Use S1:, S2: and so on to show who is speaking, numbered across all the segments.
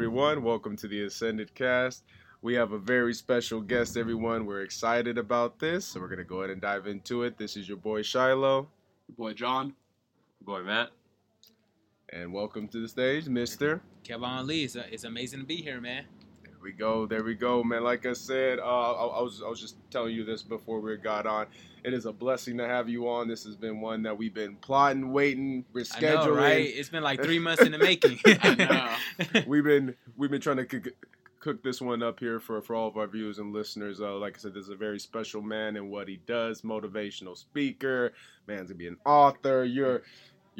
S1: everyone. Welcome to the Ascended Cast. We have a very special guest, everyone. We're excited about this, so we're going to go ahead and dive into it. This is your boy Shiloh,
S2: Your boy John.
S3: Your boy, Matt.
S1: and welcome to the stage, Mister.
S4: Kevon Lee, it's, it's amazing to be here, man.
S1: We go. There we go, man. Like I said, uh, I, I was I was just telling you this before we got on. It is a blessing to have you on. This has been one that we've been plotting, waiting,
S4: I know, right? It's been like three months in the making.
S1: We've been we've been trying to cook, cook this one up here for for all of our viewers and listeners. Uh, like I said, this is a very special man in what he does. Motivational speaker, man's gonna be an author. You're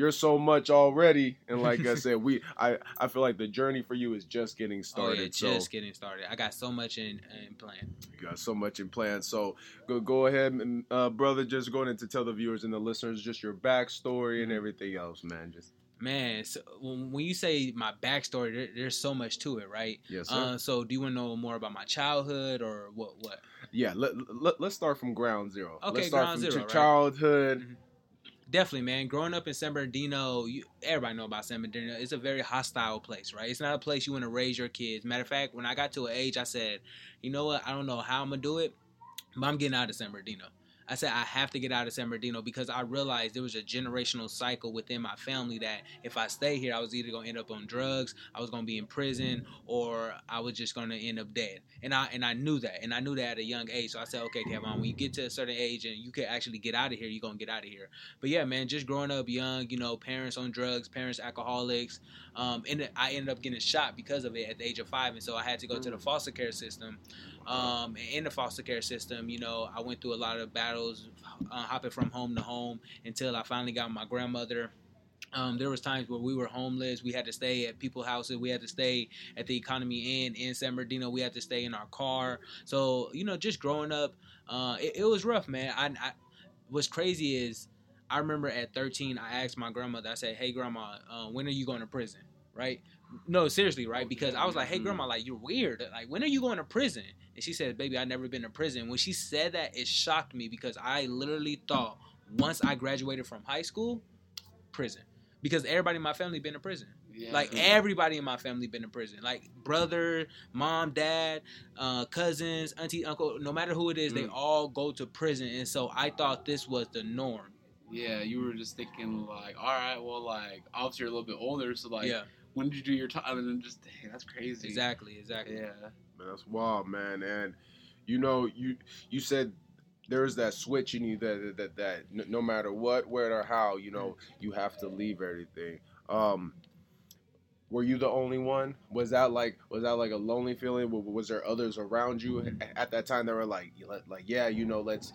S1: you're so much already, and like I said, we I I feel like the journey for you is just getting
S4: oh,
S1: started.
S4: yeah,
S1: so
S4: just getting started. I got so much in, in plan.
S1: you got so much in plan. So go go ahead, and, uh, brother. Just going in to tell the viewers and the listeners just your backstory and everything else, man. Just
S4: Man, so when, you say my backstory, there, there's so much to it, right?
S1: yes, sir.
S4: Uh, so do you want to know more about my childhood or what? What?
S1: yeah. Let, let let's start from ground zero.
S4: Okay,
S1: let's start
S4: ground
S1: from
S4: zero,
S1: your
S4: right. Definitely, man. Growing up in San Bernardino, you, everybody know about San Bernardino. It's a very hostile place, right? It's not a place you want to raise your kids. Matter of fact, when I got to an age, I said, you know what? I don't know how I'm gonna do it, but I'm getting out of San Bernardino. I said I have to get out of San Bernardino because I realized there was a generational cycle within my family that if I stay here, I was either gonna end up on drugs, I was gonna be in prison, or I was just gonna end up dead. And I and I knew that, and I knew that at a young age. So I said, okay, Kevon, when you get to a certain age and you can actually get out of here, you're gonna get out of here. But yeah, man, just growing up young, you know, parents on drugs, parents alcoholics, um, and I ended up getting shot because of it at the age of five, and so I had to go to the foster care system. Um, in the foster care system, you know, I went through a lot of battles, uh, hopping from home to home until I finally got my grandmother. Um, there was times where we were homeless. We had to stay at people's houses. We had to stay at the Economy Inn in San Bernardino. We had to stay in our car. So you know, just growing up, uh, it, it was rough, man. I, I what's crazy is I remember at 13, I asked my grandmother. I said, "Hey, grandma, uh, when are you going to prison?" Right? No, seriously, right? Because I was like, "Hey, grandma, like you're weird. Like when are you going to prison?" And she said, "Baby, I've never been to prison." When she said that, it shocked me because I literally thought once I graduated from high school, prison. Because everybody in my family been in prison.
S2: Yeah.
S4: Like everybody in my family been in prison. Like brother, mom, dad, uh, cousins, auntie, uncle. No matter who it is, they
S1: Mm.
S4: all go to prison. And so I thought this was the norm.
S2: yeah, you were just thinking like, all right, well, like obviously you're a little bit older, so like,
S4: yeah,
S2: when did you do your time? And then just, hey, that's crazy.
S4: exactly, exactly.
S2: Yeah.
S1: Man, that's wild, man. And you know, you you said there is that switch in you that that that no, no matter what, where or how, you know, you have to leave everything. Um, were you the only one? Was that like was that like a lonely feeling? Was there others around you at that time that were like like like, yeah, you know, let's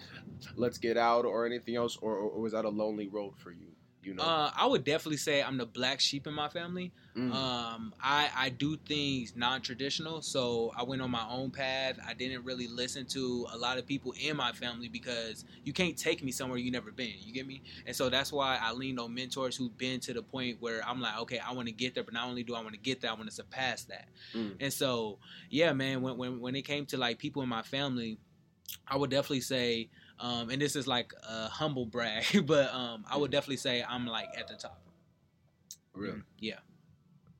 S1: let's get out or anything else, or, or was that a lonely road for you? You know,
S4: Uh, I would definitely say I'm the black sheep in my family.
S1: Mm.
S4: Um, I I do things non-traditional, so I went on my own path. I didn't really listen to a lot of people in my family because you can't take me somewhere you never been. You get me? And so that's why I leaned on mentors who've been to the point where I'm like, okay, I want to get there, but not only do I want to get there, I want to surpass that.
S1: Mm.
S4: And so, yeah, man, when when when it came to like people in my family, I would definitely say, um, and this is like a humble brag, but um, I would definitely say I'm like at the top.
S1: really.
S4: Yeah,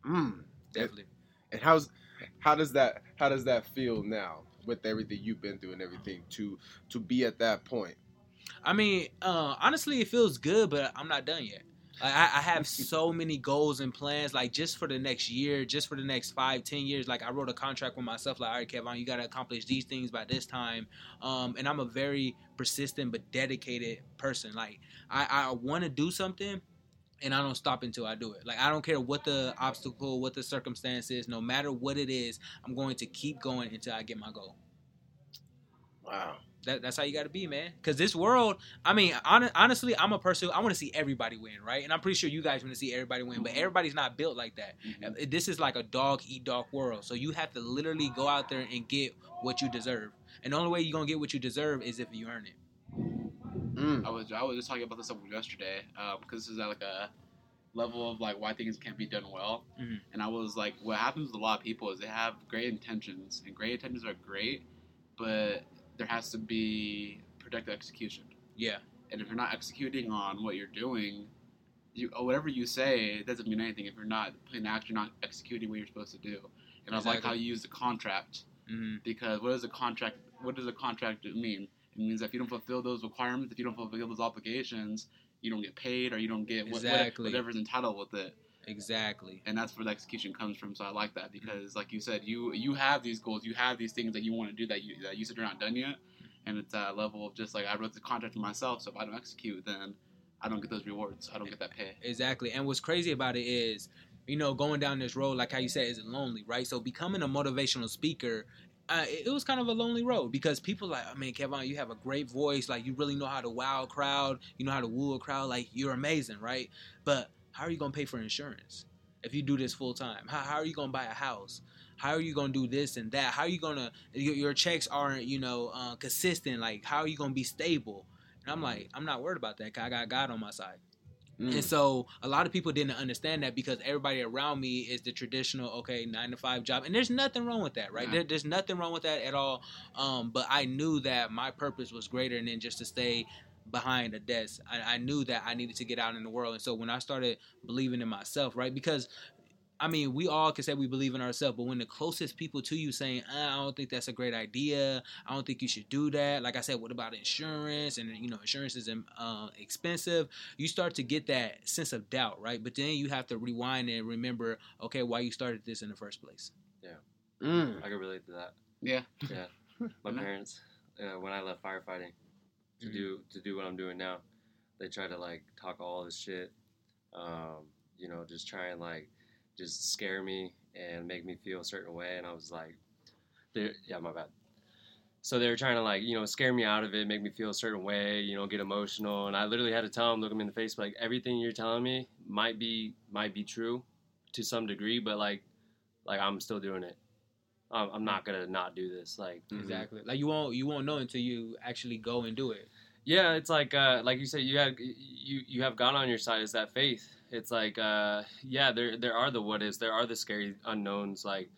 S1: Mm.
S4: definitely.
S1: And how's how does that how does that feel now with everything you've been through and everything to to be at that point?
S4: I mean, uh, honestly, it feels good, but I'm not done yet. I, I have so many goals and plans, like just for the next year, just for the next five, ten years. Like I wrote a contract with myself, like, all right, Kevon, you got to accomplish these things by this time. Um, and I'm a very persistent but dedicated person. Like I, I want to do something, and I don't stop until I do it. Like I don't care what the obstacle, what the circumstance is, no matter what it is, I'm going to keep going until I get my goal.
S1: Wow.
S4: That, that's how you got to be, man. Because this world, I mean, hon- honestly, I'm a person. I want to see everybody win, right? And I'm pretty sure you guys want to see everybody win, but everybody's not built like that.
S2: Mhm.
S4: This is like a dog eat dog world. So you have to literally go out there and get what you deserve. And the only way you're gonna get what you deserve is if you earn it.
S1: Mm.
S2: I was I was just talking about this up yesterday because this is at like a level of like why things can't be done well,
S4: Mhm.
S2: and I was like, what happens with a lot of people is they have great intentions, and great intentions are great, but there has to be protected execution.
S4: Yeah.
S2: And if you're not executing on what you're doing, you whatever you say it doesn't mean anything if you're not putting action, not executing what you're supposed to do. and I like how you use the contract
S4: hmm
S2: because what does a contract? What does a contract mean? It means if you don't fulfill those requirements, if you don't fulfill those obligations, you don't get paid or you don't get what-
S4: Exactly.
S2: whatever's entitled with it.
S4: Exactly.
S2: and that's where the execution comes from. So I like that because, like you said, you you have these goals, you have these things that you want to do that you that you said you're not done yet, and it's that level of just like I wrote the contract to myself, so if I don't execute, then I don't get those rewards, I don't get that pay.
S4: Exactly. And what's crazy about it is, you know, going down this road, like how you said, is lonely, right? So becoming a motivational speaker, uh, it, it was kind of a lonely road because people like, I mean, Kevon, you have a great voice, like you really know how to wow a crowd, you know how to woo a crowd, like you're amazing, right? But how are you gonna pay for insurance if you do this full time? How, how are you gonna buy a house? How are you gonna do this and that? How are you gonna your, your checks aren't you know uh, consistent? Like how are you gonna be stable? And I'm like, I'm not worried about that. 'cause I got God on my side.
S1: Mm.
S4: And so a lot of people didn't understand that because everybody around me is the traditional, okay, nine to five job. And there's nothing wrong with that, right? There, there's nothing wrong with that at all. Um, but I knew that my purpose was greater than just to stay behind a desk. I, I knew that I needed to get out in the world. And so when I started believing in myself, right? Because I mean, we all can say we believe in ourselves, but when the closest people to you saying, "Uh, "I don't think that's a great idea. I don't think you should do that," like I said, what about insurance? And you know, insurance is uh, expensive. You start to get that sense of doubt, right? But then you have to rewind and remember, okay, why you started this in the first place.
S1: Mm.
S3: I can relate to that.
S2: Yeah,
S3: yeah.
S2: My
S3: parents, uh, when I left firefighting to
S4: Mhm.
S3: do to do what I'm doing now, they try to like talk all this shit, um, you know, just try and like just scare me and make me feel a certain way, and I was like, yeah, my bad. So they were trying to like you know scare me out of it, make me feel a certain way, you know, get emotional, and I literally had to tell them, look them in the face, like everything you're telling me might be might be true to some degree, but like like I'm still doing it. I'm, I'm not gonna not do this. Like
S1: Mhm.
S4: Exactly. Like you won't you won't know until you actually go and do it.
S3: Yeah, it's like uh, like you said, you had you you have God on your side. Is that faith? It's like uh, yeah, there there are the what is, there are the scary unknowns. Like,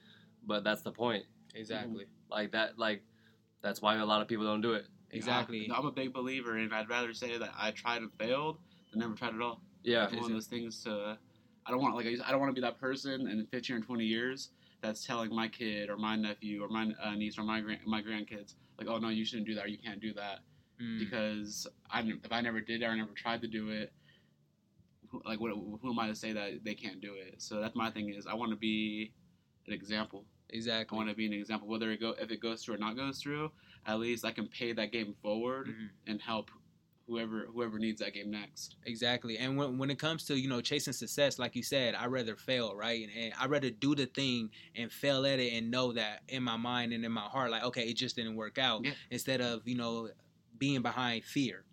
S3: but that's the point.
S4: Exactly.
S3: Like that, like that's why a lot of people don't do it.
S4: Exactly.
S2: I'm a big believer, and I'd rather say that I tried and failed than never tried at all.
S3: Yeah,
S2: It's one of those things to. I don't want like I don't want to be that person in 15 or 20 years that's telling my kid or my nephew or my uh, niece or my grand my grandkids like, oh no, you shouldn't do that or you can't do that
S4: Mm.
S2: because I if I never did it or never tried to do it, like what who am I to say that they can't do it? So that's my thing is I want to be an example.
S4: Exactly.
S2: I want to be an example whether it go if it goes through or not goes through. At least I can pay that game forward
S4: Mhm.
S2: and help whoever whoever needs that game next.
S4: Exactly. And when, when it comes to, you know, chasing success, like you said, I'd rather fail, right? And, and I'd rather do the thing and fail at it and know that in my mind and in my heart, like, okay, it just didn't work out.
S2: Yeah.
S4: Instead of, you know, being behind fear.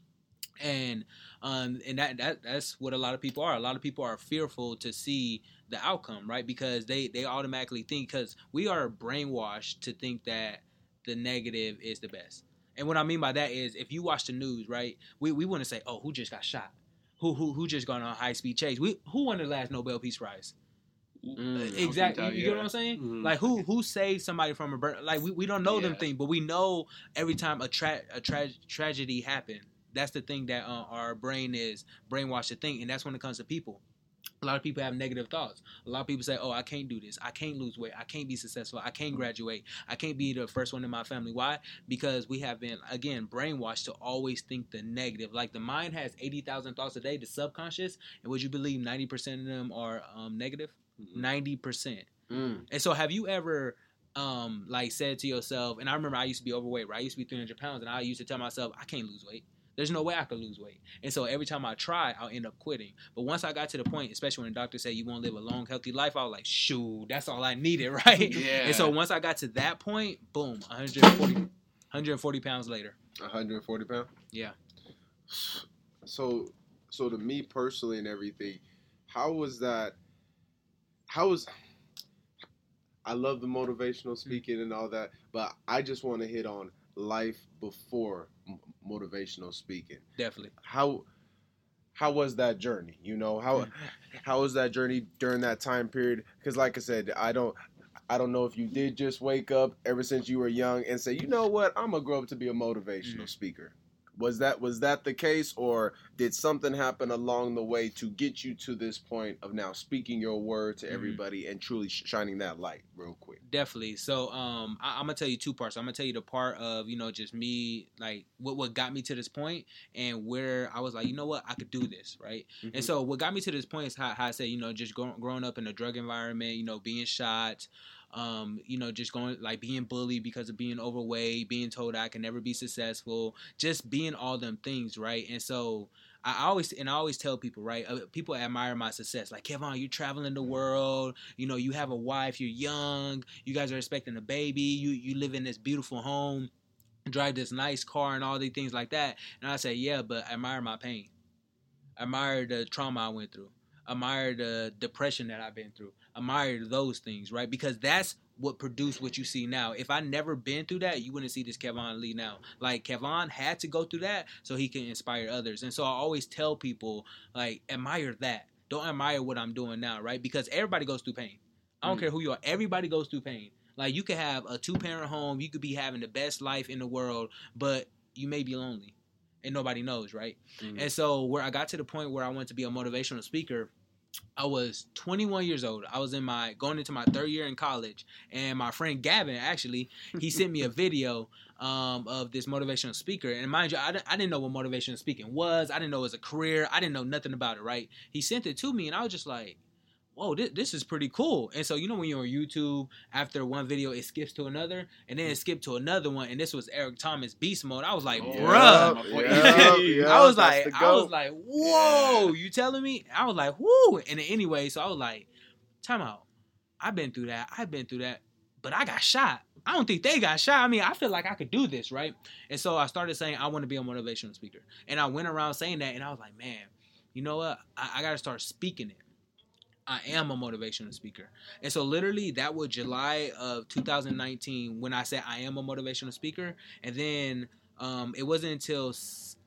S4: And um and that, that that's what a lot of people are. A lot of people are fearful to see the outcome, right? Because they they automatically think because we are brainwashed to think that the negative is the best. And what I mean by that is if you watch the news, right? We we want to say, "Oh, who just got shot? Who who who just got on a high speed chase? We who won the last Nobel Peace Prize?
S1: Mm.
S4: exactly.
S2: tell
S4: You,
S2: you,
S4: get what. I'm saying?
S3: Mhm.
S4: Like who who saved somebody from a burn? Like we, we don't know them thing, but we know every time a tra- a tra- tragedy happened. That's the thing that uh, our brain is brainwashed to think, and that's when it comes to people. A lot of people have negative thoughts. A lot of people say, "Oh, I can't do this. I can't lose weight. I can't be successful. I can't graduate. I can't be the first one in my family." Why? Because we have been again brainwashed to always think the negative. Like the mind has eighty thousand thoughts a day, the subconscious, and would you believe ninety percent of them are um, negative?
S3: Mhm.
S4: Ninety percent.
S1: Mm.
S4: And so, have you ever, um, like, said to yourself? And I remember I used to be overweight. Right, I used to be three hundred pounds, and I used to tell myself, I can't lose weight. There's no way I could lose weight. And so every time I try, I'll end up quitting. But once I got to the point, especially when the doctor said you won't live a long, healthy life, I was like, shoot, that's all I needed, right?
S2: Yeah.
S4: And so once I got to that point, boom, 140, 140 pounds later.
S1: 140 pounds.
S4: Yeah.
S1: So, so to me personally and everything, how was that? How was? I love the motivational mm. speaking and all that, but I just want to hit on life before motivational speaking.
S4: Definitely.
S1: How how was that journey? You know how how was that journey during that time period? Because like I said, I don't. I don't know if you did just wake up ever since you were young and say, you know what, I'm gonna grow up to be a motivational
S4: Mhm.
S1: speaker. Was that was that the case, or did something happen along the way to get you to this point of now speaking your word to
S4: Mhm.
S1: everybody and truly sh- shining that light real quick?
S4: definitely. So, um, I, am gonna tell you two parts. I'm gonna tell you the part of you know just me, like what what got me to this point, and where I was like, you know what, I could do this, right?
S1: Mhm.
S4: And so, what got me to this point is how, how I said, you know, just growing growing up in a drug environment, you know, being shot, um, you know, just going like being bullied because of being overweight, being told I can never be successful, just being all them things, right? And so I always and I always tell people, right? Uh, people admire my success. Like Kevon, you're traveling the world. You know, you have a wife. You're young. You guys are expecting a baby. You you live in this beautiful home, drive this nice car, and all these things like that. And I say, yeah, but admire my pain. Admire the trauma I went through. Admire the depression that I've been through. Admire those things, right? Because that's what produced what you see now. If I never been through that, you wouldn't see this Kevon Lee now. Like Kevon had to go through that so he can inspire others. And so I always tell people like admire that. Don't admire what I'm doing now, right? Because everybody goes through pain. I don't
S1: Mm.
S4: care who you are. Everybody goes through pain. Like you could have a two parent home, you could be having the best life in the world, but you may be lonely. And nobody knows, right?
S1: Mhm.
S4: And so where I got to the point where I wanted to be a motivational speaker, I was 21 years old. I was in my going into my third year in college, and my friend Gavin actually he sent me a video um, of this motivational speaker. And mind you, I, I didn't know what motivational speaking was. I didn't know it was a career. I didn't know nothing about it. Right? He sent it to me, and I was just like. Whoa, this, this is pretty cool. And so you know when you're on YouTube, after one video it skips to another, and then it mm. skipped to another one, and this was Eric Thomas Beast Mode. I was like,
S2: Oh,
S4: bruh,
S2: my
S1: yeah, yeah,
S4: I was like,
S1: the
S4: I was like, whoa, you telling me? I was like, whoo. And anyway, so I was like, time out. I've been through that. I've been through that. But I got shot. I don't think they got shot. I mean, I feel like I could do this, right? And so I started saying I want to be a motivational speaker. And I went around saying that, and I was like, man, you know what? I, I got to start speaking it. I am a motivational speaker. And so literally that was July of 2019 when I said I am a motivational speaker. And then um, it wasn't until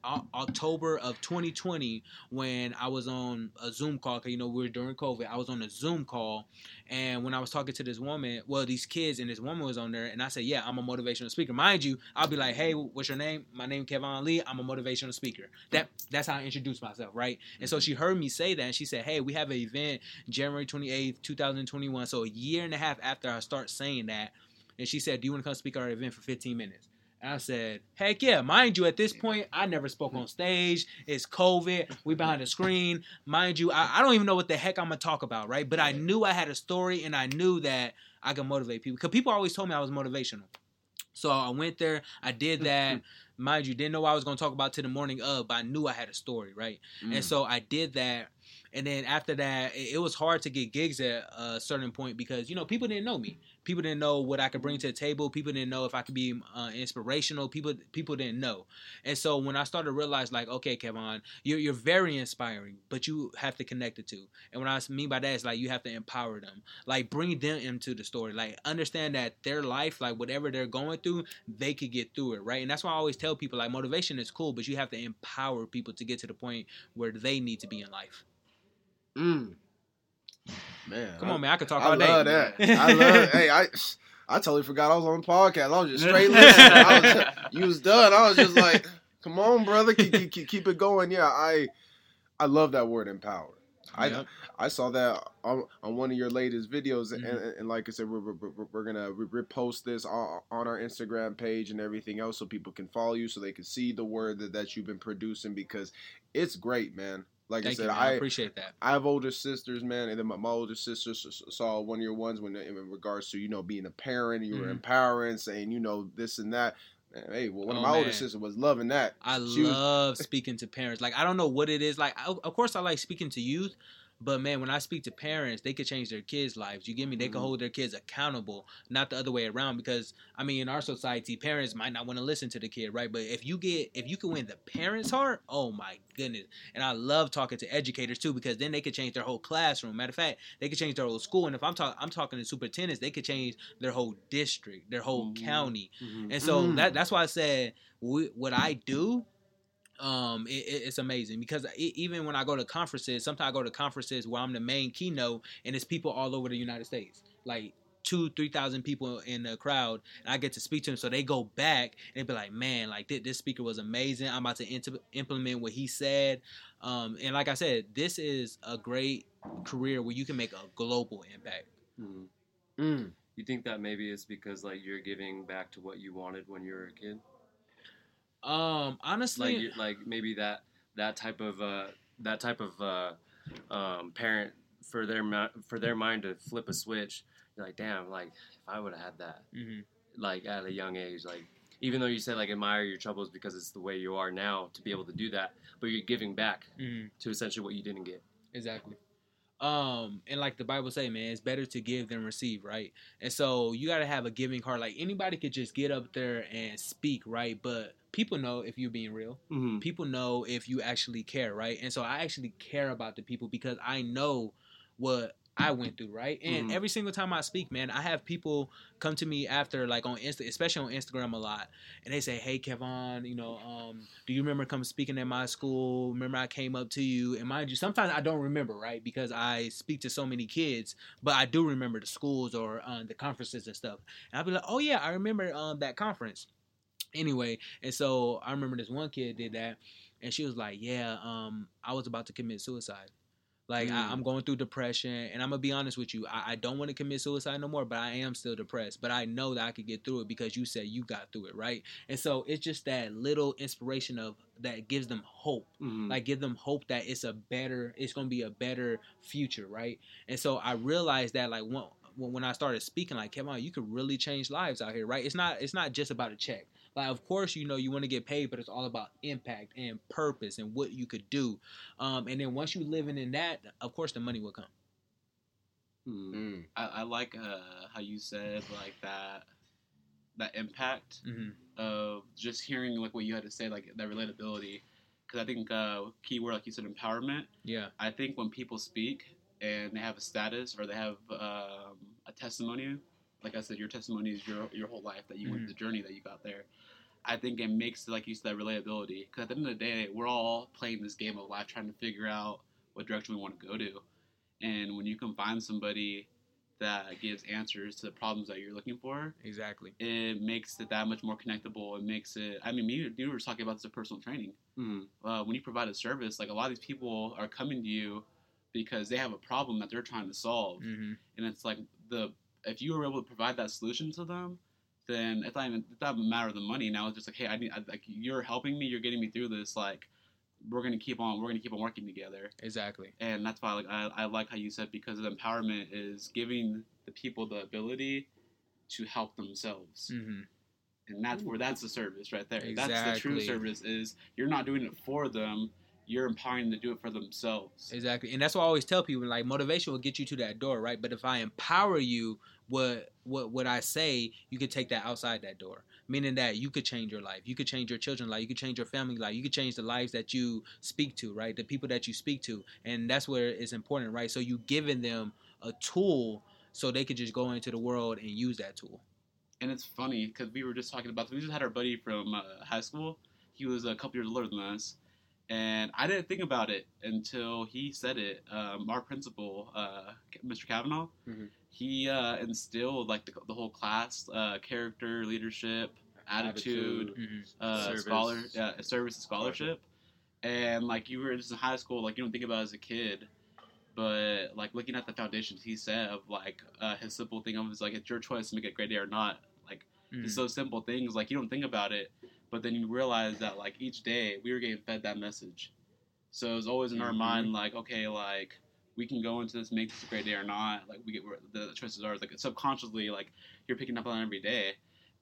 S4: O- October of 2020 when I was on a Zoom call. Cause you know we were during COVID. I was on a Zoom call, and when I was talking to this woman, well, these kids and this woman was on there, and I said, "Yeah, I'm a motivational speaker." Mind you, I'll be like, "Hey, what's your name? My name Kevon Lee. I'm a motivational speaker." That that's how I introduce myself, right? And so mm-hmm. she heard me say that, and she said, "Hey, we have an event January 28th, 2021." So a year and a half after I start saying that, and she said, "Do you want to come speak at our event for 15 minutes?" I said, heck yeah. Mind you, at this point, I never spoke on stage. It's COVID. We behind a screen. Mind you, I, I don't even know what the heck I'm going to talk about, right? But I knew I had a story and I knew that I could motivate people. Because people always told me I was motivational. So I went there. I did that. Mind you, didn't know what I was going to talk about to the morning of, but I knew I had a story, right?
S1: Mm.
S4: And so I did that. And then after that, it, was hard to get gigs at a certain point because, you know, people didn't know me. People didn't know what I could bring to the table. People didn't know if I could be uh, inspirational. People people didn't know. And so when I started to realize, like, okay, Kevon, you're, you're very inspiring, but you have to connect the two. And what I mean by that is, like, you have to empower them. Like, bring them into the story. Like, understand that their life, like, whatever they're going through, they could get through it, right? And that's why I always tell people, like, motivation is cool, but you have to empower people to get to the point where they need to be in life.
S1: Mm. Man,
S4: Come
S1: I-
S4: on, man. I could talk
S1: I
S4: all day.
S1: I love that. I love. hey, I I totally forgot I was on the podcast. I was just straight listening. I was, you was done. I was just like, come on, brother, keep, keep, keep, keep it going. Yeah, I I love that word empower. I
S4: Yep.
S1: I saw that on, on one of your latest videos, and,
S4: Mhm.
S1: and, and like I said, we're, we're, we're- we're gonna repost this on, on our Instagram page and everything else, so people can follow you, so they can see the word that, that you've been producing because it's great, man. Like
S4: Thank
S1: I said,
S4: man. I appreciate that.
S1: I have older sisters, man, and then my, my older sister saw one of your ones when in regards to you know being a parent, you were
S4: Mhm.
S1: empowering, saying you know this and that. Man, hey, well, one of
S4: Oh,
S1: my older sisters was loving that.
S4: I
S1: She was-
S4: love speaking to parents. Like I don't know what it is. Like I, of course I like speaking to youth, but man, when I speak to parents, they could change their kids' lives. You get me? They could
S1: Mhm.
S4: hold their kids accountable, not the other way around. Because I mean, in our society, parents might not want to listen to the kid, right? But if you get if you can win the parents' heart, oh my goodness! And I love talking to educators too because then they could change their whole classroom. Matter of fact, they could change their whole school. And if I'm talking, I'm talking to superintendents, they could change their whole district, their whole
S2: Mhm.
S4: county. And so
S1: Mm.
S4: that that's why I said we, what I do um it, it- it's amazing because e even when I go to conferences, sometimes I go to conferences where I'm the main keynote and it's people all over the United States. Like two, three thousand people in the crowd, and I get to speak to them. So they go back and they be like, "Man, like thi- this speaker was amazing. I'm about to int- implement what he said." Um, and like I said, this is a great career where you can make a global impact.
S1: Mm.
S3: You think that maybe it's because like you're giving back to what you wanted when you were a kid?
S4: Um, honestly,
S3: Like like maybe that that type of uh, that type of uh, um, parent for their for their mind to flip a switch. You're like, damn, like if I would have had that
S4: mhm.
S3: like at a young age, like even though you said like admire your troubles because it's the way you are now to be able to do that, but you're giving back
S4: Mhm.
S3: to essentially what you didn't get.
S4: Exactly. Um, and like the Bible say, man, it's better to give than receive, right? And so you got to have a giving heart. Like anybody could just get up there and speak, right? But people know if you're being real.
S3: Mm-hmm.
S4: People know if you actually care, right? And so I actually care about the people because I know what I went through, right? And
S3: Mhm.
S4: every single time I speak, man, I have people come to me after, like on Insta, especially on Instagram a lot, and they say, "Hey, Kevon, you know, um, do you remember come speaking at my school? Remember I came up to you?" And mind you, sometimes I don't remember, right? Because I speak to so many kids, but I do remember the schools or uh, the conferences and stuff. And I'll be like, "Oh yeah, I remember um, that conference." Anyway, and so I remember this one kid did that, and she was like, "Yeah, um, I was about to commit suicide." Like I,
S3: Mm.
S4: I'm going through depression, and I'm gonna be honest with you. I, I don't want to commit suicide no more, but I am still depressed. But I know that I could get through it because you said you got through it, right? And so it's just that little inspiration of that gives them hope.
S3: Mm-hmm.
S4: Like give them hope that it's a better, it's gonna be a better future, right? And so I realized that like when when I started speaking, like Kevon, you could really change lives out here, right? It's not it's not just about a check. Like, of course, you know you want to get paid, but it's all about impact and purpose and what you could do. Um, and then once you living in that, of course, the money will come.
S3: Mm-hmm.
S1: Mm.
S2: I, I like uh, how you said like that that impact
S4: hmm
S2: of just hearing like what you had to say, like that relatability. Because I think uh, keyword like you said, empowerment.
S4: Yeah.
S2: I think when people speak and they have a status or they have um, a testimony, like I said, your testimony is your your whole life that you went
S4: Mhm.
S2: the journey that you got there. I think it makes like you said that relatability because at the end of the day, we're all playing this game of life, trying to figure out what direction we want to go to. And when you can find somebody that gives answers to the problems that you're looking for,
S4: Exactly.
S2: it makes it that much more connectable. It makes it. I mean, me, you were talking about this personal training
S3: Mm-hmm.
S2: uh, when you provide a service, like a lot of these people are coming to you because they have a problem that they're trying to solve,
S4: hmm
S2: and it's like the if you were able to provide that solution to them, then it's not even it's not a matter of the money. Now it's just like, hey, I need I, like you're helping me, you're getting me through this. Like we're gonna keep on, we're gonna keep on working together,
S4: Exactly.
S2: and that's why like I, I like how you said because the empowerment is giving the people the ability to help themselves
S4: Mm-hmm.
S2: and that's where that's the service right there. Exactly. That's the true service is you're not doing it for them, you're empowering them to do it for themselves.
S4: Exactly. And that's why I always tell people like motivation will get you to that door, right? But if I empower you, what what what I say, you could take that outside that door. Meaning that you could change your life. You could change your children's life. You could change your family life. You could change the lives that you speak to, right? The people that you speak to. And that's where it's important, right? So you giving them a tool so they could just go into the world and use that tool.
S2: And it's funny because we were just talking about we just had our buddy from uh, high school. He was a couple years older than us, and I didn't think about it until he said it. Um, our principal, uh, Mr. Kavanaugh,
S3: Mhm.
S2: He uh, instilled like the, the whole class uh, character, leadership, attitude,
S4: hmm
S2: uh,
S3: Service.
S2: scholar, yeah, service and scholarship. And like you were just in high school, like you don't think about it as a kid, but like looking at the foundations he said of like uh, his simple thing of is like it's your choice to make a great day or not. Like just those simple things, like you don't think about it, but then you realize that like each day we were getting fed that message. So it was always in our
S3: Mhm.
S2: mind like okay, like we can go into this, make this a great day or not. Like we get the choices are like subconsciously like you're picking up on every day.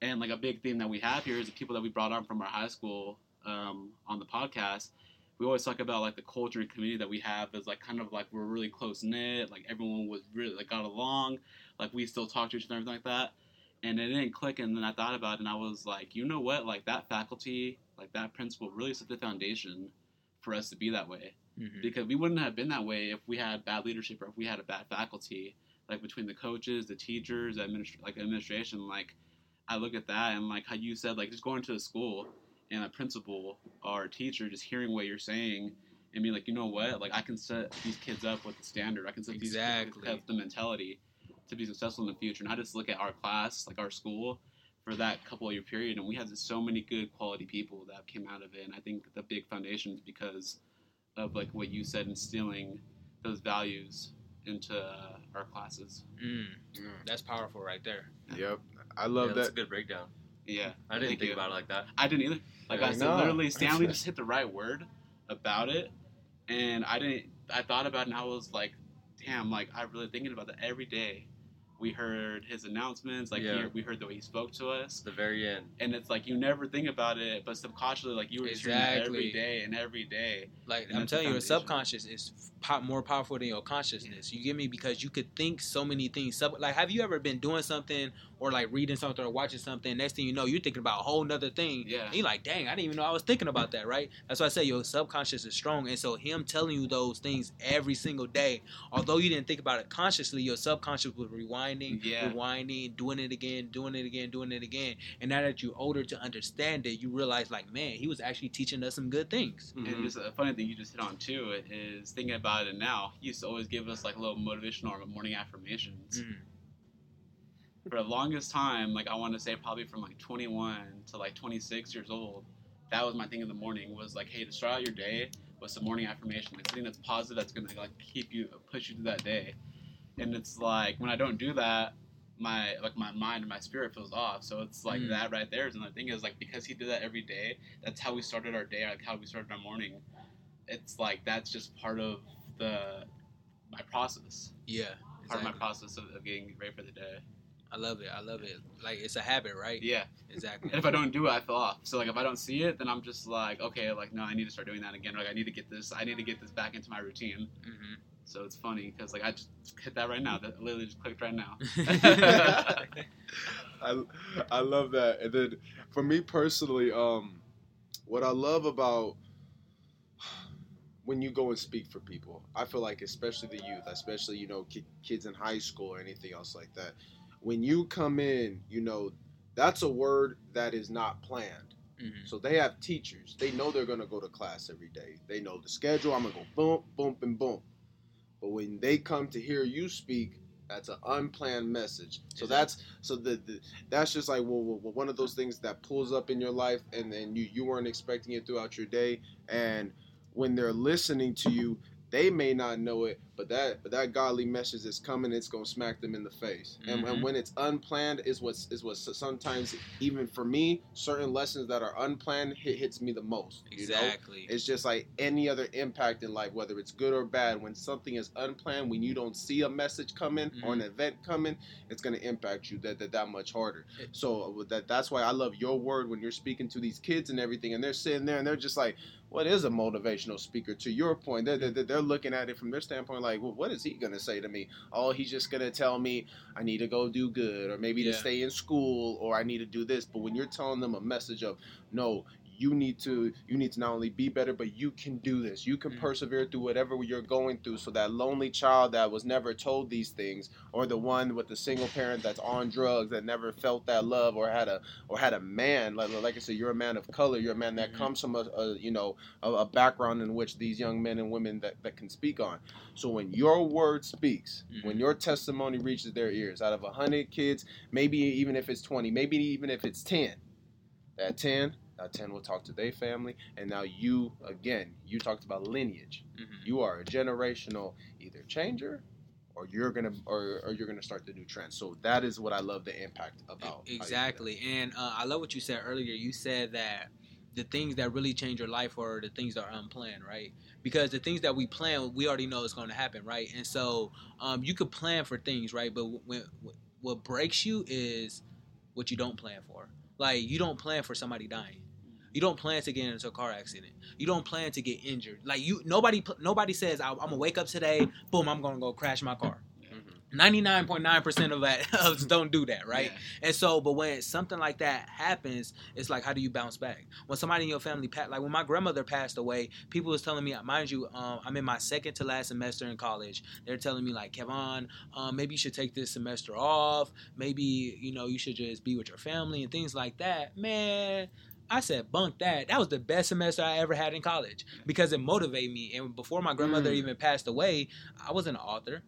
S2: And like a big theme that we have here is the people that we brought on from our high school um, on the podcast. We always talk about like the culture and community that we have is like kind of like we're really close knit. Like everyone was really like got along. Like we still talk to each other and everything like that. And it didn't click. And then I thought about it and I was like, you know what? Like that faculty, like that principal really set the foundation for us to be that way
S4: hmm
S2: because we wouldn't have been that way if we had bad leadership or if we had a bad faculty like between the coaches the teachers administ- like administration. Like i look at that and like how you said like just going to a school and a principal or a teacher just hearing what you're saying and being like you know what? Like i can set these kids up with the standard. I can set
S4: Exactly.
S2: these kids up the mentality to be successful in the future. And i just look at our class like our school for that couple of year period and we had so many good quality people that came out of it. And i think the big foundation is because of like what you said instilling those values into uh, our classes.
S4: Mm,
S1: Yeah.
S4: that's powerful right there.
S1: Yep. I
S3: Yeah,
S1: love
S3: that's a good breakdown.
S2: Yeah,
S3: I didn't
S2: Thank
S3: think
S2: you.
S3: about it like that.
S2: I didn't either. Like
S1: Yeah,
S2: I
S1: I
S2: said,
S1: know.
S2: literally, Stanley just hit the right word about it, and I didn't. I thought about it, and I was like, "Damn!" Like I'm really thinking about that every day. We heard his announcements, like
S3: Yeah.
S2: he, we heard the way he spoke to us,
S3: the very end.
S2: and it's like you never think about it, but subconsciously, like you were hearing it every
S4: Exactly.
S2: day and every day.
S4: Like
S2: And
S4: I'm telling you, your subconscious is po- more powerful than your consciousness. You get me? Because you could think so many things. Sub- like, have you ever been doing something or like reading something or watching something? Next thing you know, you're thinking about a whole nother thing.
S2: Yeah.
S4: And you're like, dang, I didn't even know I was thinking about that. Right? That's why I say your subconscious is strong. And so him telling you those things every single day, although you didn't think about it consciously, your subconscious was rewinding,
S2: Yeah.
S4: rewinding, doing it again, doing it again, doing it again. And now that you're older to understand it, you realize like, man, he was actually teaching us some good things.
S3: Mhm.
S2: And just a funny thing you just hit on too is thinking about it now. He used to always give us like little motivational or morning affirmations.
S4: Mm.
S2: For the longest time, like I want to say probably from like 21 to like 26 years old, that was my thing in the morning was like, hey, to start out your day with some morning affirmation, like something that's positive that's gonna like keep you push you through that day. And it's like when I don't do that, my like my mind and my spirit feels off. So it's like
S4: Mm.
S2: that right there is another thing is like because he did that every day, that's how we started our day, like how we started our morning. It's like that's just part of the my process.
S4: Yeah.
S2: Part of my process of, of getting ready for the day.
S4: I love it. I love it. Like it's a habit, right?
S2: Yeah.
S4: Exactly.
S2: And if I don't do it, I fall off. So like if I don't see it, then I'm just like, okay, like no, I need to start doing that again. Like I need to get this. I need to get this back into my routine.
S4: hmm
S2: So it's funny because like I just hit that right now. That literally just clicked right now.
S1: I, I love that. And then for me personally, um, what I love about when you go and speak for people, I feel like especially the youth, especially you know ki- kids in high school or anything else like that, when you come in, you know that's a word that is not planned.
S4: hmm
S1: So they have teachers. They know they're gonna go to class every day. They know the schedule. I'm gonna go boom, boom, and boom. But when they come to hear you speak, that's an unplanned message. So that's so the, the that's just like well, well, one of those things that pulls up in your life, and then you you weren't expecting it throughout your day, and when they're listening to you, they may not know it, but that but that godly message is coming. It's gonna smack them in the face. And, and
S4: Mhm.
S1: when it's unplanned, is what's is what sometimes even for me, certain lessons that are unplanned hit, hits me the most. you know?
S4: Exactly.
S1: It's just like any other impact in life, whether it's good or bad. When something is unplanned, when you don't see a message coming or an event coming, it's going to impact you that, that that much harder. So that that's why I love your word when you're speaking to these kids and everything, and they're sitting there and they're just like, "What is a motivational speaker?" To your point, they're they're, they're looking at it from their standpoint, like, well, "What is he going to say to me? Oh, he's just going to tell me I need to go do good, or maybe
S4: Yeah.
S1: to stay in school, or I need to do this." But when you're telling them a message of no you need to you need to not only be better but you can do this you can
S4: Mhm.
S1: persevere through whatever you're going through so that lonely child that was never told these things or the one with the single parent that's on drugs that never felt that love or had a or had a man like, like i said you're a man of color you're a man that
S4: Mhm.
S1: comes from a, a you know a, a background in which these young men and women that, that can speak on so when your word speaks when
S4: Mhm.
S1: your testimony reaches their ears out of 100 kids maybe even if it's 20 maybe even if it's 10 that 10 that 10 will talk to their family and now you again you talked about lineage
S4: Mhm.
S1: you are a generational either changer or you're gonna or, or you're gonna start the new trend so that is what i love the impact about how you do that.
S4: Exactly. And uh, I love what you said earlier. You said that the things that really change your life are the things that are unplanned, right? Because the things that we plan, we already know is going to happen, right? And so um, you could plan for things, right? But when, what breaks you is what you don't plan for. Like you don't plan for somebody dying. You don't plan to get into a car accident. You don't plan to get injured. Like you, nobody, nobody says, "I'm gonna wake up today, boom, I'm gonna go crash my car."
S1: Mhm.
S4: Ninety nine point nine percent of that us don't do that, right?
S2: Yeah.
S4: And so, but when something like that happens, it's like, how do you bounce back? When somebody in your family, pa- like when my grandmother passed away, people was telling me, mind you, um, I'm in my second to last semester in college. They're telling me like, Kevon, um, maybe you should take this semester off. Maybe you know you should just be with your family and things like that. Man. I said, bunk that. That was the best semester I ever had in college because it motivated me. And before my grandmother
S1: Mm.
S4: even passed away, I wasn't an author.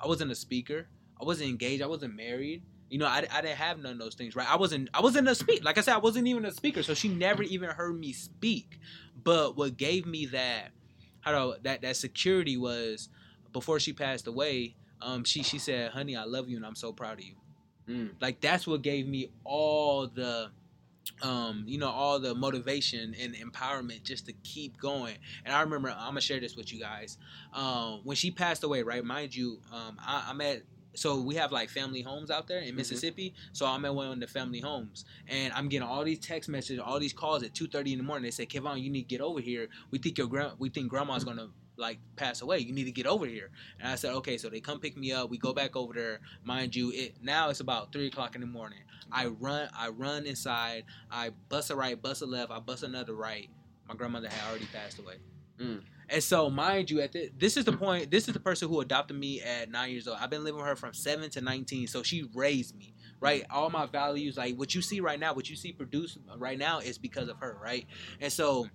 S4: I wasn't a speaker. I wasn't engaged. I wasn't married. You know, I, I didn't have none of those things, right? I wasn't I wasn't a speak. Like I said, I wasn't even a speaker, so she never even heard me speak. But what gave me that how do I- that that security was before she passed away, um, she she said, "Honey, I love you, and I'm so proud of you."
S1: Mm.
S4: Like that's what gave me all the um, you know, all the motivation and empowerment just to keep going. And I remember, I'm gonna share this with you guys. Um, when she passed away, right? Mind you, um, I, I'm at. So we have like family homes out there in Mississippi. So I'm at one of the family homes, and I'm getting all these text messages, all these calls at 2:30 in the morning. They say, "Kevon, you need to get over here. We think your grand, we think grandma's gonna like pass away. You need to get over here." And I said, "Okay." So they come pick me up. We go back over there. Mind you, it now it's about three o'clock in the morning. I run, I run inside. I bust a right, bust a left. I bust another right. My grandmother had already passed away.
S1: Mm.
S4: And so, mind you, at the, this is the point. This is the person who adopted me at nine years old. I've been living with her from seven to nineteen. So she raised me, right? All my values, like what you see right now, what you see produced right now, is because of her, right? And so,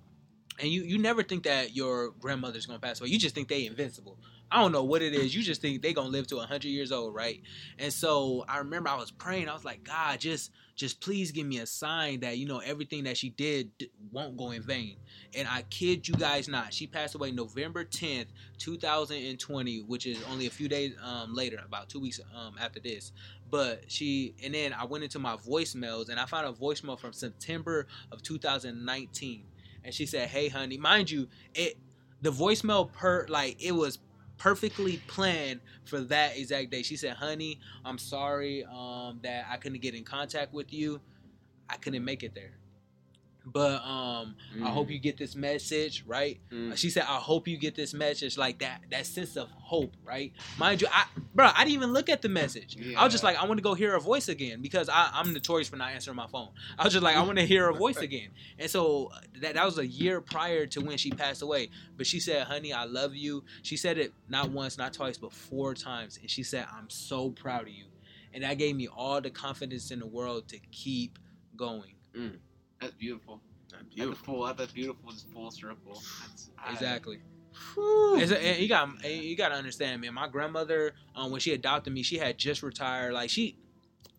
S4: and you you never think that your grandmother's gonna pass away. You just think they invincible. I don't know what it is. You just think they gonna live to hundred years old, right? And so I remember I was praying. I was like, God, just just please give me a sign that you know everything that she did won't go in vain. And I kid you guys not, she passed away November tenth, two thousand and twenty, which is only a few days um, later, about two weeks um, after this. But she and then I went into my voicemails and I found a voicemail from September of 2019, and she said, "Hey, honey, mind you, it the voicemail per like it was." perfectly planned for that exact day. She said, "Honey, I'm sorry um, that I couldn't get in contact with you. I couldn't make it there, but um, I hope you get this message, right?"
S1: Mm.
S4: She said, "I hope you get this message, like that, that sense of hope, right?" Mind you, I, bro, I didn't even look at the message. I was just like, I want to go hear her voice again because I, I'm notorious for not answering my phone. I was just like, I want to hear her voice again, and so that that was a year prior to when she passed away. But she said, "Honey, I love you." She said it not once, not twice, but four times, and she said, "I'm so proud of you," and that gave me all the confidence in the world to keep going.
S2: That's beautiful. That's the
S1: Beautiful.
S2: full. That's a beautiful full circle. That's,
S4: Exactly.
S1: Whew.
S4: It's a, you got you got to understand, man. My grandmother, um, when she adopted me, she had just retired. Like she,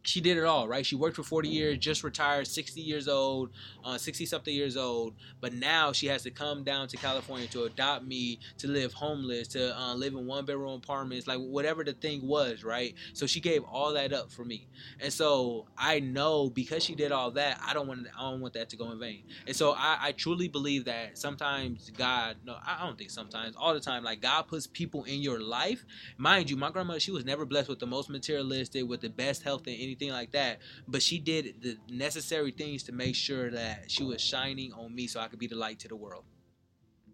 S4: she did it all, right? She worked for forty years, just retired, sixty years old, uh, sixty something years old. But now she has to come down to California to adopt me, to live homeless, to uh, live in one bedroom apartments, like whatever the thing was, right? So she gave all that up for me, and so I know because she did all that, I don't want I don't want that to go in vain. And so I, I truly believe that sometimes God, no, I don't think sometimes, all the time, like God puts people in your life. Mind you, my grandmother, she was never blessed with the most materialistic, with the best health and anything like that. But she did the necessary things to make sure that she was shining on me so I could be the light to the world.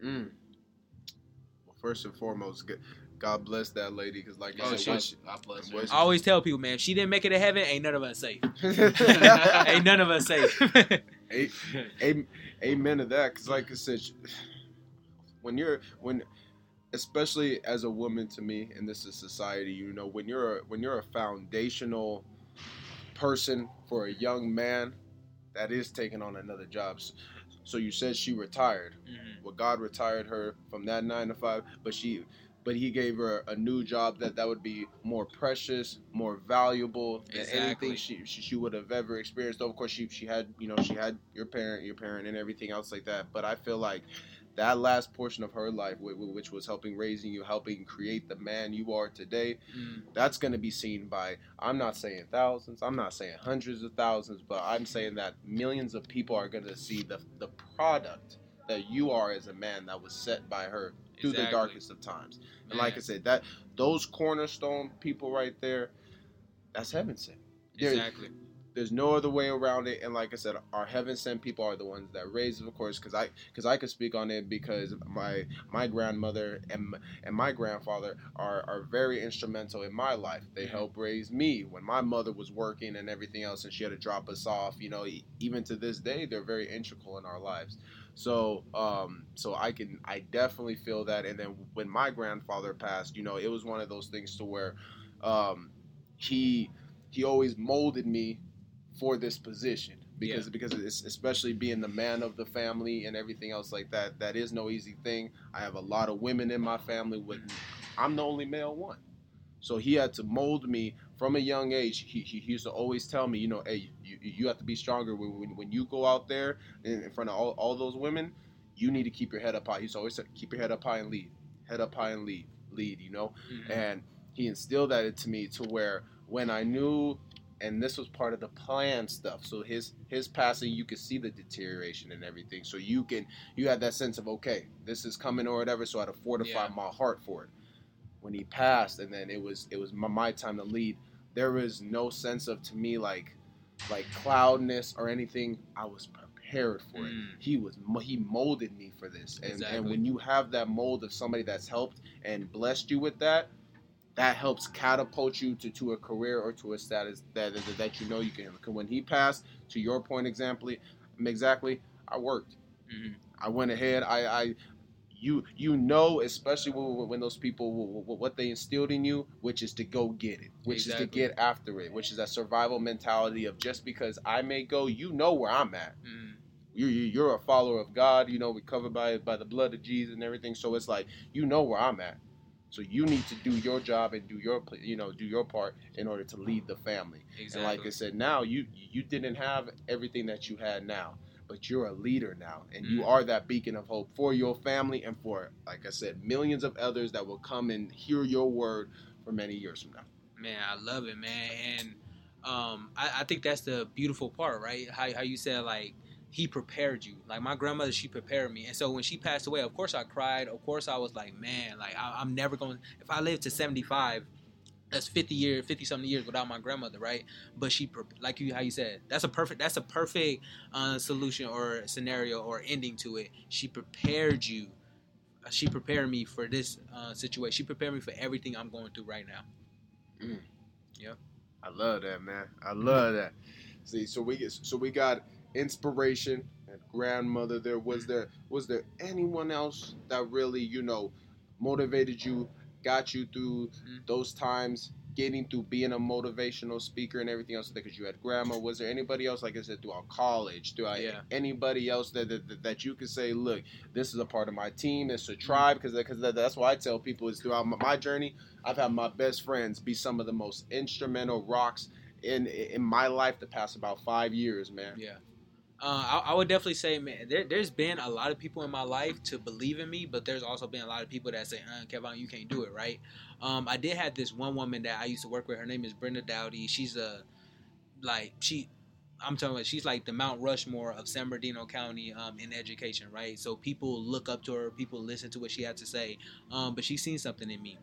S1: Mm. Well, first and foremost, God bless that lady, because like you
S2: Oh,
S1: said,
S2: she,
S1: what she-
S2: God bless her.
S4: I always tell people, man, if she didn't make it to heaven, ain't none of us safe. ain't none of us safe.
S1: A- a- amen to that because like i said when you're when especially as a woman to me and this is society you know when you're a, when you're a foundational person for a young man that is taking on another job so you said she retired
S4: Mhm.
S1: well god retired her from that nine to five but she but he gave her a new job that that would be more precious more valuable than
S4: Exactly.
S1: anything she, she she would have ever experienced Though, of course she she had you know she had your parent your parent and everything else like that but i feel like that last portion of her life wh- wh- which was helping raising you helping create the man you are today
S4: Mhm.
S1: that's going to be seen by i'm not saying thousands i'm not saying hundreds of thousands but i'm saying that millions of people are going to see the the product that you are as a man that was set by her through the darkest of times and like i said that those cornerstone people right there that's heaven sent
S4: exactly.
S1: There's no other way around it. And like i said our heaven sent people are the ones that raise of course because i because i could speak on it because my my grandmother and and my grandfather are are very instrumental in my life. They
S4: Mhm.
S1: helped raise me when my mother was working and everything else and she had to drop us off you know even to this day they're very integral in our lives. So um so i can i definitely feel that. And then when my grandfather passed you know it was one of those things to where um he he always molded me for this position because because it's especially being the man of the family and everything else like that that is no easy thing. I have a lot of women in my family with i'm the only male one. So he had to mold me from a young age. He, he used to always tell me you know hey you, you have to be stronger. When, when, when you go out there in, in front of all, all those women you need to keep your head up high. He's always say keep your head up high and lead head up high and lead lead, you know.
S4: Mhm.
S1: And he instilled that into me to where when I knew, and this was part of the plan stuff. So his his passing, you could see the deterioration and everything. So you can you had that sense of okay, this is coming or whatever. So I had to fortify
S4: Yeah.
S1: my heart for it. When he passed, and then it was it was my, my time to lead. There was no sense of to me like like cloudness or anything. I was prepared for it
S4: Mm.
S1: he was he molded me for this and, and when you have that mold of somebody that's helped and blessed you with that that helps catapult you to, to a career or to a status that, that, that you know you can when he passed to your point exactly exactly i worked
S4: Mhm.
S1: i went ahead i i you you know especially when, when those people what they instilled in you which is to go get it which is to get after it which is that survival mentality of just because i may go you know where i'm at
S4: Mhm.
S1: you, you you're a follower of God. You know, we covered by by the blood of Jesus and everything. So it's like you know where I'm at. So you need to do your job and do your you know do your part in order to lead the family.
S4: Exactly.
S1: And like I said, now you you didn't have everything that you had now, but you're a leader now, and you
S4: Mm.
S1: are that beacon of hope for your family and for like I said, millions of others that will come and hear your word for many years from now.
S4: Man, I love it, man. And um, I, I think that's the beautiful part, right? How, how you said like he prepared you. Like my grandmother, she prepared me, and so when she passed away, of course I cried. Of course I was like, man, like I, I'm never going. If I live to 75, that's 50 years, 50 something years without my grandmother, right? But she, like you, how you said, that's a perfect, that's a perfect uh, solution or scenario or ending to it. She prepared you. She prepared me for this uh, situation. She prepared me for everything I'm going through right now.
S1: Yeah i love that, man. I love that. See, so we get so we got inspiration and grandmother. There was there was there anyone else that really you know motivated you, got you through
S4: Mhm.
S1: those times, getting through being a motivational speaker and everything else? Because you had grandma. Was there anybody else, like I said, throughout college, throughout
S4: Yeah.
S1: anybody else that, that that you could say, look, this is a part of my team. It's a tribe because because that's why I tell people is throughout my, my journey. I've had my best friends be some of the most instrumental rocks in in my life the past about five years, man.
S4: Yeah. Uh, I, I would definitely say, man, there, there's been a lot of people in my life to believe in me, but there's also been a lot of people that say, uh, Kevon, you can't do it, right? Um, I did have this one woman that I used to work with. Her name is Brenda Dowdy. She's a, like, she, I'm telling you, she's like the Mount Rushmore of San Bernardino County um, in education, right? So people look up to her, people listen to what she had to say, um, but she's seen something in me.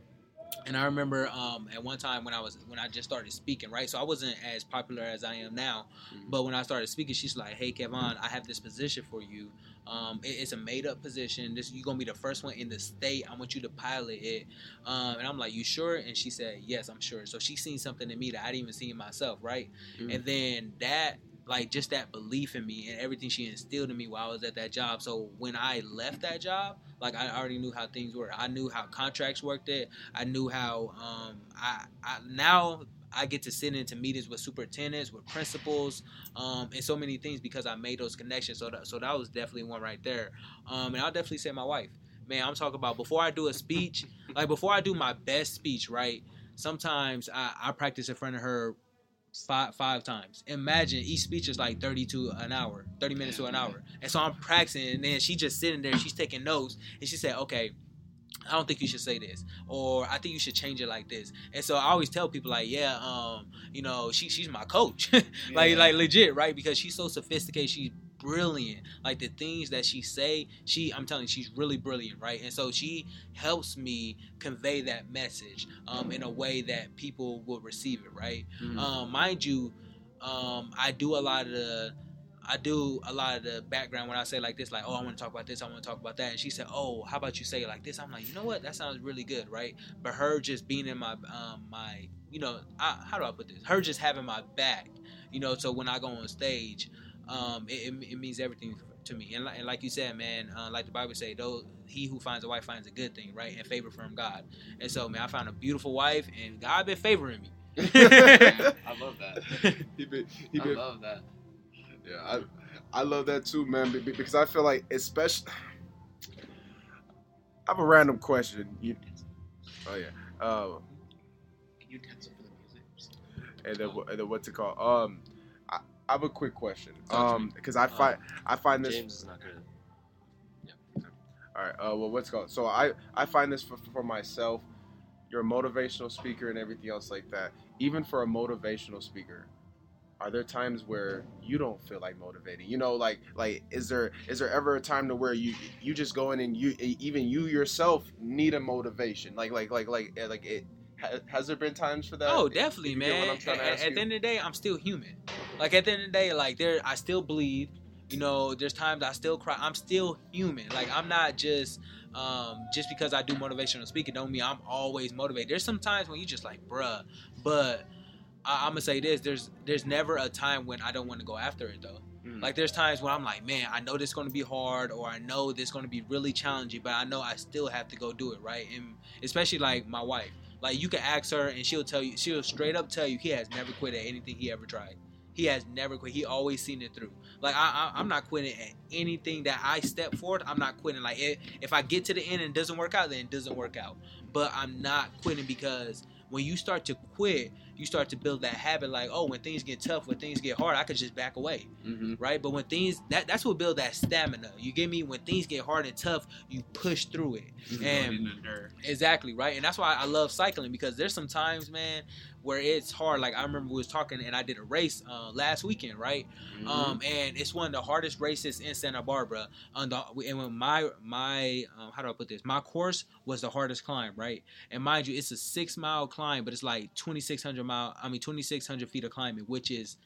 S4: And I remember um, at one time when I was when I just started speaking, right? So I wasn't as popular as I am now, but when I started speaking, she's like, "Hey, Kevon, I have this position for you. Um, it- it's a made up position. This you're gonna be the first one in the state. I want you to pilot it." Um, and I'm like, "You sure?" And she said, "Yes, I'm sure." So she seen something in me that I didn't even see in myself, right?
S1: Mm.
S4: And then that, like, just that belief in me and everything she instilled in me while I was at that job. So when I left that job, like, I already knew how things were. I knew how contracts worked. It. I knew how. Um, I, I now I get to sit into meetings with superintendents, with principals, um, and so many things because I made those connections. So that, so that was definitely one right there. Um, and I'll definitely say my wife. Man, I'm talking about before I do a speech, like before I do my best speech, right? Sometimes I, I practice in front of her five five times. Imagine each speech is like 30 to an hour, 30 minutes to an hour. And so I'm practicing and then she just sitting there, she's taking notes, and she said, Okay, I don't think you should say this, or I think you should change it like this. And so I always tell people like, yeah, um, you know, she she's my coach, like
S2: Yeah.
S4: like legit, right? Because she's so sophisticated, she's brilliant. Like the things that she say, she I'm telling you, she's really brilliant, right? And so she helps me convey that message um, in a way that people will receive it, right?
S1: Mhm.
S4: Um, mind you, um, I do a lot of the I do a lot of the background when I say like this, like, oh, I want to talk about this, I want to talk about that. And she said, oh, how about you say it like this? I'm like, you know what? That sounds really good, right? But her just being in my, um, my, you know, I, how do I put this? Her just having my back, you know, so when I go on stage, um, it, it, it means everything to me. And, like- and like you said, man, uh, like the Bible say, though he who finds a wife finds a good thing, right? And favor from God. And so, man, I found a beautiful wife, and God been favoring me.
S2: I love that.
S1: he been, he
S2: I love that.
S1: Yeah, I, I love that too, man. be- be- Because I feel like, especially, I have a random question. You, oh yeah, uh,
S2: Can you cancel for the music?
S1: and then what- and then what's it called? Um, I, have a quick question. Um, because I find I find this.
S3: James is not good. Yeah.
S1: All right. Uh, well, what's called? So I I find this for, for myself. you're a motivational speaker and everything else like that. Even for a motivational speaker, are there times where you don't feel like motivating? You know, like like is there is there ever a time to where you you just go in and you even you yourself need a motivation? Like like like like eh, like it has there been times for that?
S4: Oh, definitely, man. At, at the end of the day, I'm still human. Like at the end of the day, like there, I still bleed. You know, there's times I still cry. I'm still human. Like I'm not just um, just because I do motivational speaking don't mean I'm always motivated. There's some times when you just like, bruh. But I, am gonna say this: there's there's never a time when I don't want to go after it though. Mm. Like there's times when I'm like, man, I know this is gonna be hard, or I know this is gonna be really challenging, but I know I still have to go do it, right? And especially like my wife, like you can ask her and she'll tell you, she'll straight up tell you he has never quit at anything he ever tried. He has never quit. He always seen it through. Like I, I am not quitting at anything that I step forward. I'm not quitting. Like if, if I get to the end and it doesn't work out, then it doesn't work out. But I'm not quitting because when you start to quit, you start to build that habit like, oh, when things get tough, when things get hard, I could just back away, mm-hmm. right? But when things that that's what build that stamina. You get me? When things get hard and tough, you push through it, and exactly right. And that's why I love cycling because there's some times, man, where it's hard. Like I remember we was talking and I did a race uh, last weekend, right? Mm-hmm. Um, and it's one of the hardest races in Santa Barbara. And, the, and when my my um, how do I put this? My course was the hardest climb, right? And mind you, it's a six mile climb, but it's like twenty six hundred mile. I mean twenty six hundred feet of climbing, which is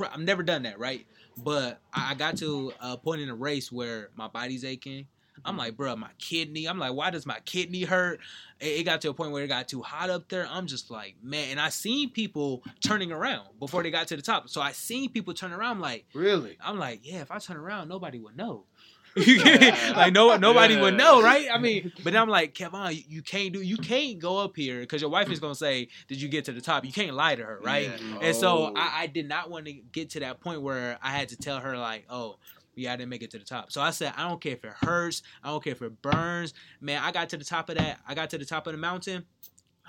S4: I've never done that, right? But I got to a point in the race where my body's aching. I'm mm-hmm. like, bro, my kidney. I'm like, why does my kidney hurt? It, got to a point where it got too hot up there. I'm just like, man. And I seen people turning around before they got to the top. So I seen people turn around. I'm like,
S1: really?
S4: I'm like, yeah. If I turn around, nobody would know. like no nobody yeah. would know, right? I mean, but I'm like, Kevon, you, you can't do, you can't go up here because your wife is gonna say, "Did you get to the top?" You can't lie to her, right? Yeah. And oh. so I, I did not want to get to that point where I had to tell her like, "Oh, yeah, I didn't make it to the top. So I said, I don't care if it hurts. I don't care if it burns. Man, I got to the top of that. I got to the top of the mountain.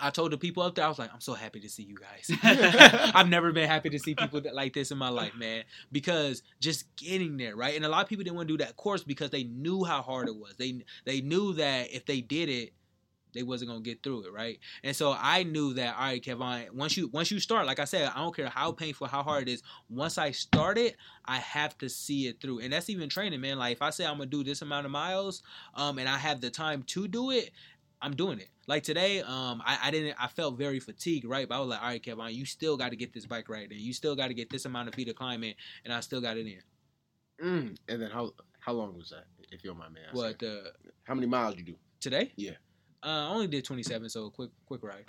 S4: I told the people up there, I was like, I'm so happy to see you guys. I've never been happy to see people like this in my life, man. Because just getting there, right? And a lot of people didn't want to do that course because they knew how hard it was. They they knew that if they did it, they wasn't gonna get through it, right? And so I knew that all right, Kevon, once you once you start, like I said, I don't care how painful, how hard it is. Once I start it, I have to see it through, and that's even training, man. Like if I say I'm gonna do this amount of miles, um, and I have the time to do it, I'm doing it. Like today, um, I, I didn't, I felt very fatigued, right? But I was like, all right, Kevon, you still got to get this bike right, and you still got to get this amount of feet of climbing, and I still got it in.
S1: Mm. And then how how long was that, if you don't mind me asking?
S4: What? Uh,
S1: how many miles you do
S4: today?
S1: Yeah.
S4: Uh, I only did 27, so quick, quick ride.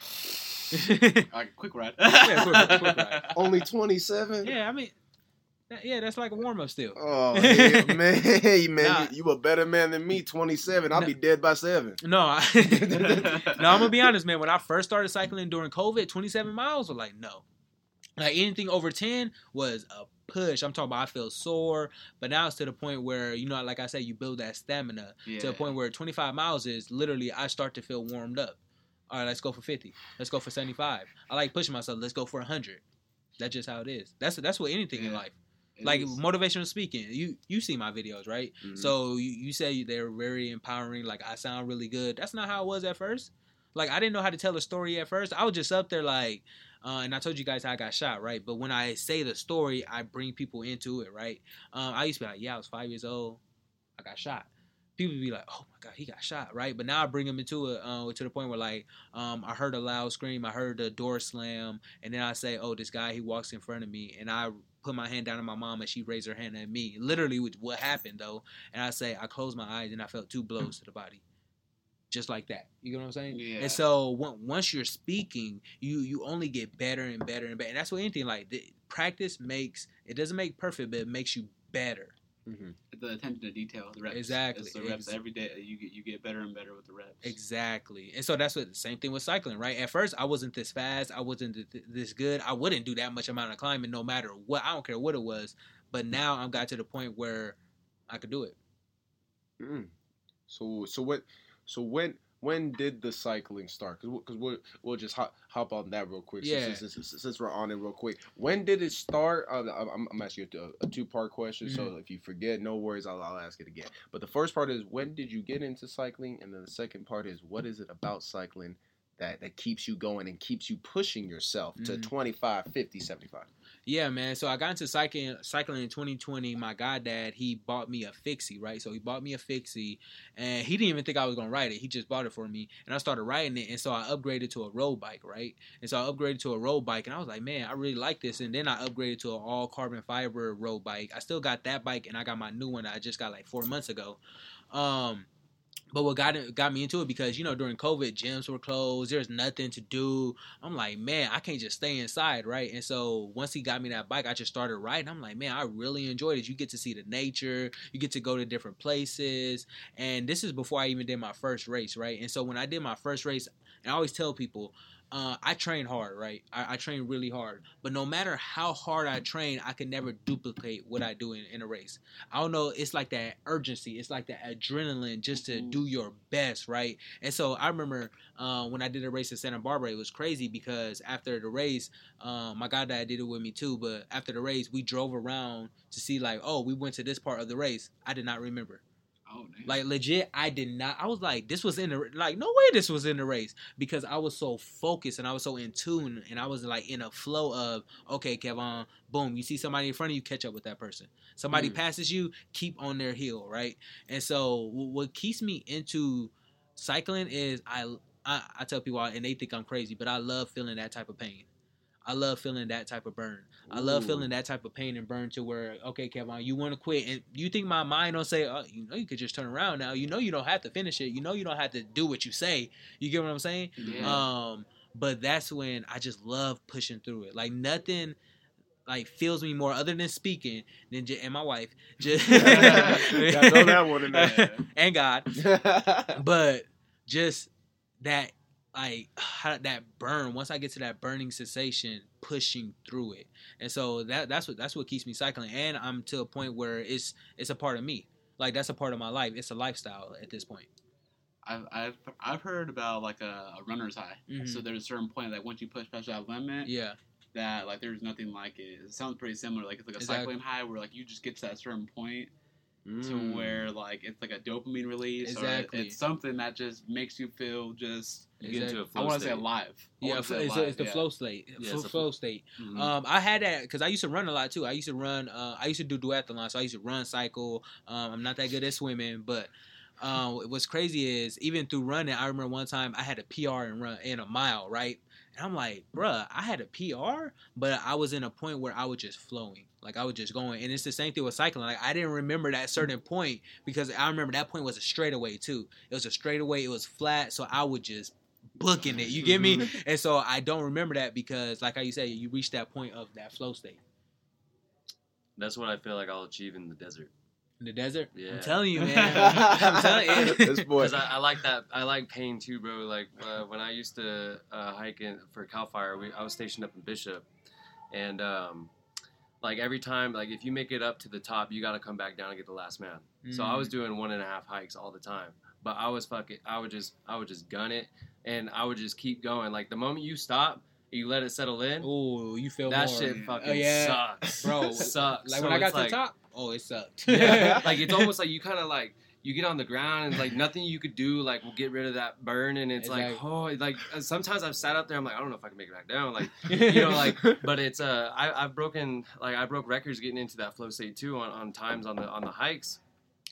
S2: like quick ride.
S1: yeah, quick, quick ride. Only 27.
S4: Yeah, I mean, yeah, that's like a warm up still.
S1: Oh yeah, man, hey, man, nah. you, you, a better man than me. 27, I'll nah. be dead by seven.
S4: No, I, no, I'm gonna be honest, man. When I first started cycling during COVID, 27 miles were like no. Like anything over 10 was a push. I'm talking about I feel sore, but now it's to the point where you know, like I said, you build that stamina yeah. to the point where 25 miles is literally I start to feel warmed up. All right, let's go for 50. Let's go for 75. I like pushing myself. Let's go for 100. That's just how it is. That's that's what anything yeah. in life. Like motivational speaking, you you see my videos, right? Mm-hmm. So you, you say they're very empowering. Like I sound really good. That's not how it was at first. Like I didn't know how to tell a story at first. I was just up there like, uh, and I told you guys how I got shot, right? But when I say the story, I bring people into it, right? Um, I used to be like, yeah, I was five years old, I got shot. People would be like, oh my god, he got shot, right? But now I bring them into it uh, to the point where like, um, I heard a loud scream, I heard the door slam, and then I say, oh, this guy he walks in front of me, and I put my hand down on my mom and she raised her hand at me. Literally, what happened though, and I say, I closed my eyes and I felt two blows to the body just like that. You know what I'm saying? Yeah. And so once you're speaking, you you only get better and better and better. And that's what anything like the, practice makes. It doesn't make perfect, but it makes you better.
S2: Mm-hmm. The attention to detail, the reps.
S4: Exactly.
S2: It's the reps every day. You get you get better and better with the reps.
S4: Exactly. And so that's what the same thing with cycling, right? At first, I wasn't this fast. I wasn't th- this good. I wouldn't do that much amount of climbing, no matter what. I don't care what it was. But now I've got to the point where I could do it.
S1: Mm. So so what so when when did the cycling start? Because we'll, we'll just hop, hop on that real quick.
S4: Yeah.
S1: Since, since, since, we're on it real quick, when did it start? Uh, I'm, I'm asking you a, a two part question. Mm-hmm. So if you forget, no worries. I'll, I'll ask it again. But the first part is when did you get into cycling, and then the second part is what is it about cycling that that keeps you going and keeps you pushing yourself to
S4: Mhm.
S1: 25, 50, 75.
S4: Yeah, man. So I got into cycling cycling in 2020. My goddad, he bought me a fixie, right? So he bought me a fixie, and he didn't even think I was gonna ride it. He just bought it for me, and I started riding it. And so I upgraded to a road bike, right? And so I upgraded to a road bike, and I was like, man, I really like this. And then I upgraded to an all carbon fiber road bike. I still got that bike, and I got my new one that I just got like four months ago. Um, but what got it, got me into it because you know during COVID gyms were closed. There's nothing to do. I'm like, man, I can't just stay inside, right? And so once he got me that bike, I just started riding. I'm like, man, I really enjoyed it. You get to see the nature, you get to go to different places, and this is before I even did my first race, right? And so when I did my first race, and I always tell people. Uh, I train hard, right? I, I train really hard, but no matter how hard I train, I can never duplicate what I do in, in a race. I don't know. It's like that urgency. It's like that adrenaline just to do your best, right? And so I remember uh, when I did a race in Santa Barbara, it was crazy because after the race, um, my goddad did it with me too. But after the race, we drove around to see like, oh, we went to this part of the race. I did not remember.
S2: Oh.
S4: Like legit, I did not. I was like, this was in the like, no way, this was in the race because I was so focused and I was so in tune and I was like in a flow of, okay, Kevon, boom, you see somebody in front of you, catch up with that person. Somebody
S3: Mm.
S4: passes you, keep on their heel, right? And so wh- what keeps me into cycling is I, I I tell people and they think I'm crazy, but I love feeling that type of pain. I love feeling that type of burn. I love feeling that type of pain and burn to where, okay, Kevon, you want to quit, and you think my mind don't say, oh, you know, you could just turn around now. You know, you don't have to finish it. You know, you don't have to do what you say. You get what I'm saying?
S2: Yeah.
S4: Um, but that's when I just love pushing through it. Like nothing, like feels me more other than speaking than j- and my wife. Just
S1: throw that one in there.
S4: and God, but just that like how that burn once i get to that burning sensation pushing through it and so that that's what that's what keeps me cycling and i'm to a point where it's it's a part of me like that's a part of my life it's a lifestyle at this point
S2: I've, I've I've heard about like a, a runner's high.
S4: Mhm.
S2: So there's a certain point that once you push past that limit,
S4: yeah
S2: that like there's nothing like it. It sounds pretty similar. Like it's like a
S4: Exactly.
S2: cycling high where like you just get to that certain point
S1: Mm.
S2: to where like it's like a dopamine release or
S4: Exactly.
S2: it- it's something that just makes you feel just
S3: You get into a
S2: I
S3: flow
S2: want to say
S3: state.
S2: alive.
S4: Yeah it's,
S2: say
S4: it's,
S2: alive,
S4: it's the
S2: yeah.
S4: flow state
S3: Yeah,
S4: flow,
S3: it's a
S4: flow
S3: flow-
S4: state
S3: Mhm.
S4: Um, I had that because I used to run a lot too. I used to run. Uh, I used to do duathlon, so I used to run, cycle. Um, I'm not that good at swimming, but um, what's crazy is even through running, I remember one time I had a PR in run in a mile, right? And I'm like, bruh, I had a PR, but I was in a point where I was just flowing, like I was just going. And it's the same thing with cycling. Like I didn't remember that certain point because I remember that point was a straightaway too. It was a straightaway. It was flat, so I would just booking it. You get me? And so I don't remember that because, like how you say, you reach that point of that flow state
S3: That's what I feel like I'll achieve in the desert.
S4: In the desert.
S3: Yeah.
S4: I'm telling you, man. I'm telling you.
S3: Because I, I like that. I like pain too, bro. Like uh, when I used to uh, hike in for Cal Fire, we, I was stationed up in Bishop, and um, like every time, like if you make it up to the top, you got to come back down and get the last man. So I was doing one and a half hikes all the time, but I was fucking. I would just, I would just gun it, and I would just keep going. Like the moment you stop, you let it settle in.
S4: Oh, you feel
S3: that
S4: more.
S3: shit fucking
S4: Oh, yeah.
S3: sucks,
S4: bro.
S3: sucks.
S4: Like
S3: So
S4: when I got to
S3: like-
S4: the top, oh, it sucked.
S3: yeah, like it's almost like you kind of like you get on the ground and like nothing you could do like will get rid of that burn and it's like
S4: Exactly.
S3: oh like uh, sometimes I've sat up there I'm like I don't know if I can make it back down like you know like but it's uh I, I've broken like I broke records getting into that flow state too on, on times on the on the hikes.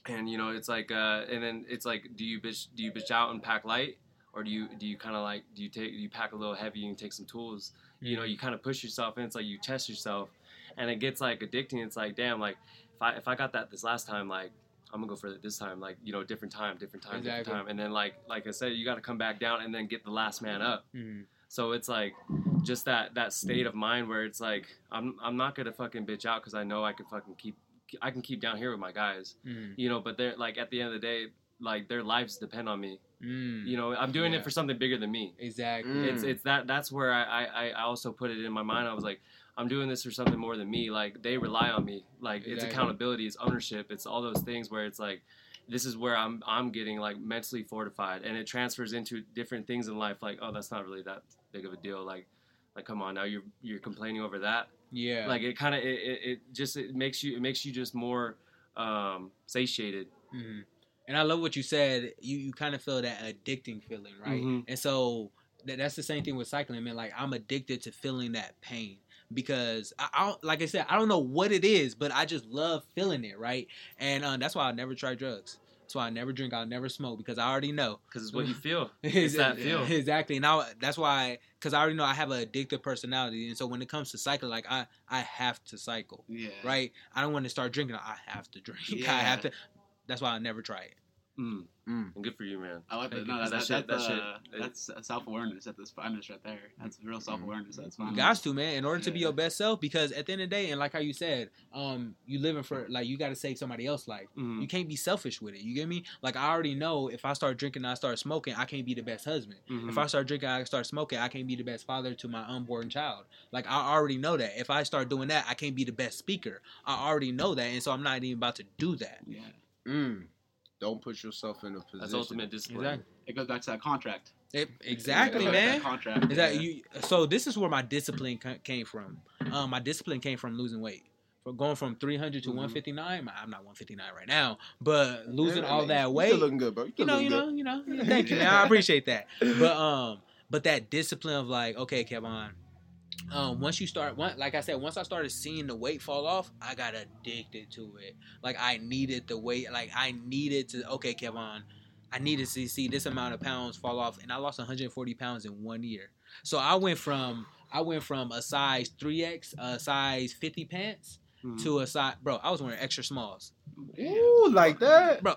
S3: And you know it's like uh and then it's like do you bitch do you bitch out and pack light? Or do you do you kind of like do you take do you pack a little heavy and take some tools? You know you kind of push yourself and it's like you test yourself. And it gets like addicting. It's like damn like if I if I got that this last time like I'm gonna go for it this time like you know different time different time
S4: Exactly.
S3: different time and then like like I said you got to come back down and then get the last man up
S4: Mhm.
S3: so it's like just that that state of mind where it's like I'm I'm not gonna fucking bitch out because I know I can fucking keep I can keep down here with my guys
S4: Mhm.
S3: you know but they're like at the end of the day like their lives depend on me
S4: Mm.
S3: you know I'm doing
S4: Yeah.
S3: it for something bigger than me
S4: Exactly.
S1: Mm.
S3: it's it's that that's where I, I I also put it in my mind. I was like, I'm doing this for something more than me. Like they rely on me. Like it's
S4: Exactly.
S3: accountability, it's ownership, it's all those things where it's like, this is where I'm I'm getting like mentally fortified, and it transfers into different things in life. Like oh, that's not really that big of a deal. Like like come on now you're you're complaining over that.
S4: Yeah.
S3: Like it kind of it, it, it just it makes you it makes you just more um satiated.
S4: Mhm. And I love what you said. You you kind of feel that addicting feeling, right?
S3: Mhm.
S4: And so that, that's the same thing with cycling, man. Like I'm addicted to feeling that pain because I, I don't, like I said, I don't know what it is, but I just love feeling it, right? And uh, that's why I never try drugs. That's why I never drink. I'll never smoke because I already know.
S3: Because it's what you feel. It's that feel.
S4: exactly. Now that's why, because I already know I have an addictive personality, and so when it comes to cycling, like I, I have to cycle,
S2: Yeah.
S4: right? I don't want to start drinking. I have to drink.
S2: Yeah.
S4: I have to. That's why I never try it.
S3: Mm.
S1: Mm.
S3: And good for you, man.
S2: I like that.
S3: Thank you,
S2: No,
S3: 'cause
S2: that,
S3: that
S2: that,
S3: shit- that
S2: that's,
S3: shit-
S2: uh,
S3: it-
S2: that's self awareness at this finest right there. That's real self awareness. That's fine.
S4: You got to, man, in order to be
S2: Yeah.
S4: your best self. Because at the end of the day, and like how you said, um, you living for like you got to save somebody else's life.
S3: Mhm.
S4: You can't be selfish with it. You get me? Like I already know if I start drinking, and I start smoking, I can't be the best husband.
S3: Mhm.
S4: If I start drinking, I start smoking, I can't be the best father to my unborn child. Like I already know that. If I start doing that, I can't be the best speaker. I already know that, and so I'm not even about to do that.
S2: Yeah.
S1: Mm. Don't put yourself in a position.
S3: That's ultimate discipline.
S4: Exactly.
S2: It goes back to that contract.
S4: It- exactly,
S2: It goes back to
S4: man.
S2: That contract.
S4: Is that
S2: yeah.
S4: you? So this is where my discipline came from. Um, my discipline came from losing weight. From going from 300 to
S3: Mhm.
S4: 159. I'm not 159 right now, but losing
S1: Yeah,
S4: all
S1: man,
S4: that
S1: you still
S4: weight.
S1: looking good, bro. You,
S4: You
S1: still
S4: know, you know,
S1: good.
S4: you know. Thank you, man. I appreciate that. But um, but that discipline of like, okay, Kevon. Um, once you start, one, like I said, once I started seeing the weight fall off, I got addicted to it. Like I needed the weight. Like I needed to. Okay, Kevon. I needed to see this amount of pounds fall off, and I lost 140 pounds in one year. So I went from I went from a size 3x, a size 50 pants,
S3: Mhm.
S4: to a size. Bro, I was wearing extra smalls.
S1: Ooh, like that.
S4: Bro,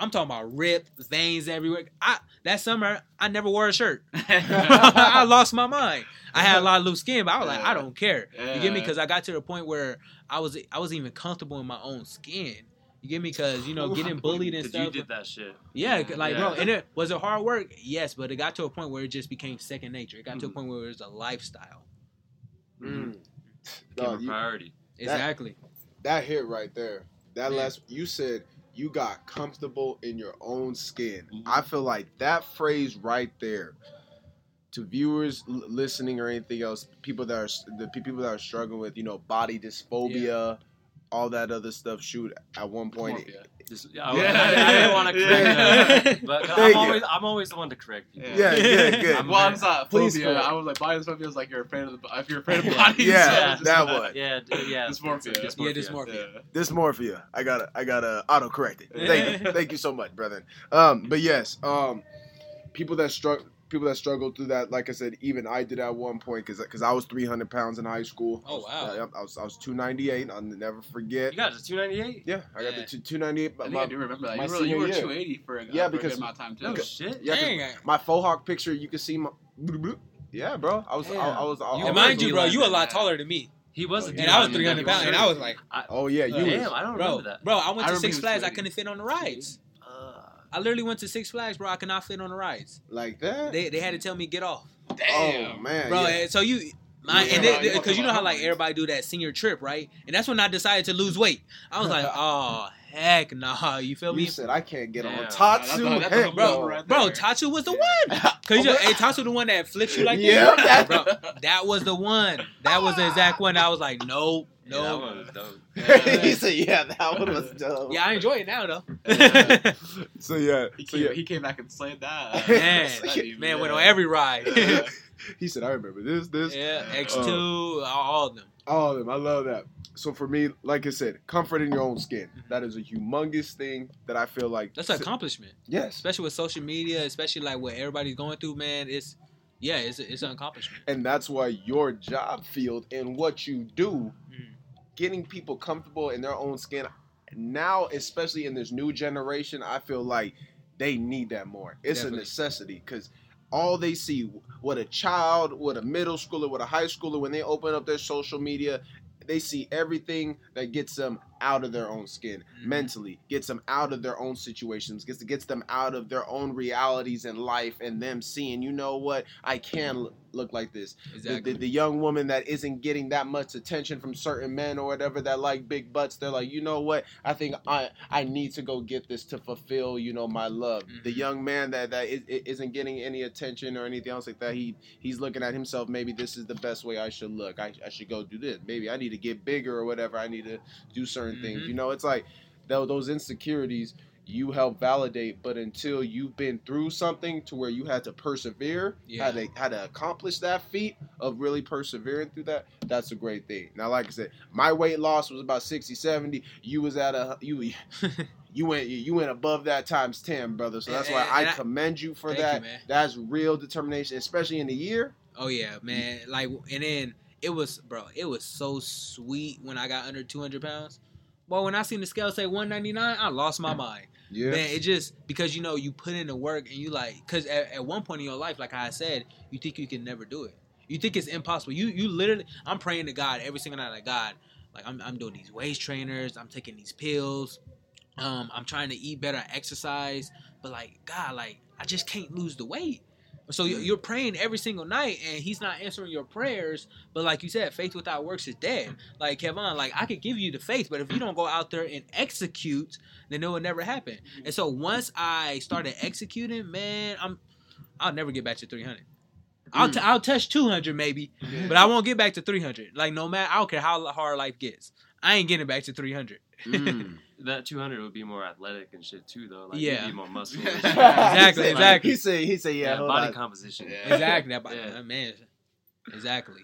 S4: I'm talking about ripped veins everywhere. I that summer I never wore a shirt. I lost my mind. I had a lot of loose skin, but I was like, I don't care. You get me? Because I got to the point where I was I was even comfortable in my own skin. You get me? Because you know, getting bullied and stuff.
S3: you did that shit.
S4: Yeah,
S2: Yeah.
S4: like bro, and it was it hard work? Yes, but it got to a point where it just became second nature. It got to a
S3: Mhm.
S4: point where it was a lifestyle.
S3: Mhm.
S1: Mm.
S3: Became
S1: Dog,
S3: a
S1: you-
S3: priority.
S4: Exactly.
S1: that hit right there. That
S4: Yeah.
S1: last you said you got comfortable in your own skin.
S2: Mhm.
S1: I feel like that phrase right there to viewers l- listening or anything else, people that are the people that are struggling with, you know, body dysphophobia, all that other stuff shoot at one point.
S2: Dysmorphia.
S3: Just, yeah, I,
S2: Yeah.
S3: I, I didn't want to correct
S1: Yeah.
S3: that, but I'm always, I'm always the one to correct you.
S1: Yeah, good, good.
S3: I'm
S2: well, I'm not
S1: Please
S2: phobia. I was like body dysmorphia is like you're afraid of the if you're afraid of bodies.
S1: Yeah,
S2: so
S1: that one.
S3: Yeah, d- yeah.
S2: Dysmorphia.
S3: it's
S4: Yeah, dysmorphia.
S2: Yeah.
S1: Dysmorphia. I gotta I gotta auto correct it. Thank you. Thank you so much, brother. Um, but yes, um people that struggle people that struggle through that, like I said, even I did at one point because because I was 300 pounds in high school.
S4: Oh, wow.
S1: Yeah, I was I was 298. I'll never forget.
S3: You got a 298?
S1: Yeah, I got
S4: Yeah.
S1: the two, 298.
S2: I
S1: But
S2: think
S1: my,
S2: I do remember that.
S1: my
S2: You were, you were
S1: year.
S2: 280 for a,
S1: Yeah,
S2: for a
S1: because-
S2: good amount of time too.
S3: No shit.
S1: yeah, 'cause
S4: Dang. I-
S1: my faux hawk picture, you can see my. Yeah, bro. I was I, I was. I,
S3: You
S1: I
S4: And
S1: was-
S4: mind you, bro, you a lot
S2: Yeah.
S4: taller than me,
S3: He was a
S1: And
S3: dude.
S4: and I was 300 pounds, and I was like,
S1: Oh yeah, you
S3: Damn,
S1: was.
S3: I don't
S4: bro,
S3: remember that.
S4: bro, I went to
S2: remember
S4: Six Flags. I couldn't fit on the rides. I literally went to Six Flags, bro. I could not fit on the rides.
S1: like that.
S4: They they had to tell me get off,
S2: Damn.
S1: Oh man,
S4: bro.
S1: yeah.
S4: So you. My,
S2: Yeah,
S4: and because you know how like everybody do that senior trip, right? And that's when I decided to lose weight. I was like, oh heck nah, you feel
S1: you
S4: me?
S1: said I can't get on
S3: Damn.
S2: That's
S1: Tatsu.
S2: a- that's a
S1: Heck
S2: humble
S1: no.
S2: right
S4: Bro. Tatsu was the one. Cause you, hey, Tatsu the one that flips you like
S1: Yeah,
S4: that.
S1: that-
S4: Bro, that was the one. That was the exact one. I was like, no,
S3: yeah, that
S4: no.
S3: one was dope.
S1: he said, "Yeah, that one was dope."
S4: Yeah, I enjoy it now though.
S1: So yeah,
S2: He
S1: so
S2: came,
S1: yeah.
S2: he came back and slayed that.
S4: Man,
S2: That even-
S4: man went on every ride.
S2: Yeah.
S1: he said, "I remember this, this,
S4: yeah, X two, um, all of them.
S1: All of them. I love that." So for me, like I said, comfort in your own skin. That is a humongous thing that I feel like.
S4: That's an accomplishment,
S1: yes,
S4: especially with social media, especially like what everybody's going through. Man, it's yeah, it's it's an accomplishment.
S1: and that's why your job field and what you do,
S4: Mm.
S1: getting people comfortable in their own skin. Now, especially in this new generation, I feel like they need that more. It's
S4: Definitely.
S1: a necessity because all they see, what a child, what a middle schooler, what a high schooler, when they open up their social media, they see everything that gets them out of their own skin
S4: Mhm.
S1: mentally, gets them out of their own situations, gets gets them out of their own realities in life, and them seeing, you know what, I can look like this. The-
S4: Exactly.
S1: The, the, young woman that isn't getting that much attention from certain men or whatever that like big butts, they're like, you know what? I think I I need to go get this to fulfill, you know, my love. The
S4: Mhm.
S1: young man that that is, isn't getting any attention or anything else like that, he he's looking at himself. Maybe this is the best way I should look. I, I should go do this. Maybe I need to get bigger or whatever. I need to do certain things.
S4: Mhm.
S1: You know, it's like those insecurities. you help validate, but until you've been through something to where you had to persevere,
S4: Yeah.
S1: had to had to accomplish that feat of really persevering through that, that's a great thing. Now, like I said, my weight loss was about 60, 70. You was at a you you went you went above that times 10, brother. So that's why
S4: And-
S1: I
S4: I-
S1: commend you for
S4: you,
S1: that.
S4: man.
S1: That's real determination, especially in the year.
S4: Oh yeah, man. Like, and then it was, bro. It was so sweet when I got under 200 pounds. Well, when I seen the scale say 199, I lost my mind.
S1: Yeah.
S4: Man, it just because you know you put in the work and you like because at, at one point in your life, like I said, you think you can never do it. You think it's impossible. You you literally, I'm praying to God every single night, like God, like I'm I'm doing these waist trainers, I'm taking these pills, um, I'm trying to eat better, exercise, but like God, like I just can't lose the weight. So you- you're praying every single night, and He's not answering your prayers. But like you said, faith without works is dead. Mm. Like Kevon, like I could give you the faith, but if you don't go out there and execute, then it will never happen. Mm. And so once I started executing, man, I'm I'll never get back to 300. I'll, t- mm. I'll touch 200 maybe, but I won't get back to 300. Like no matter, I don't care how hard life gets, I ain't getting back to 300.
S1: Mm.
S3: That 200 would be more athletic and shit too, though. Like,
S4: Yeah.
S3: you'd be more muscular.
S4: Exactly,
S3: Like,
S4: exactly.
S1: He said, he said, yeah,
S3: Yeah, body
S1: on.
S3: composition.
S2: Yeah.
S4: exactly, that,
S3: Yeah.
S4: uh, man, exactly.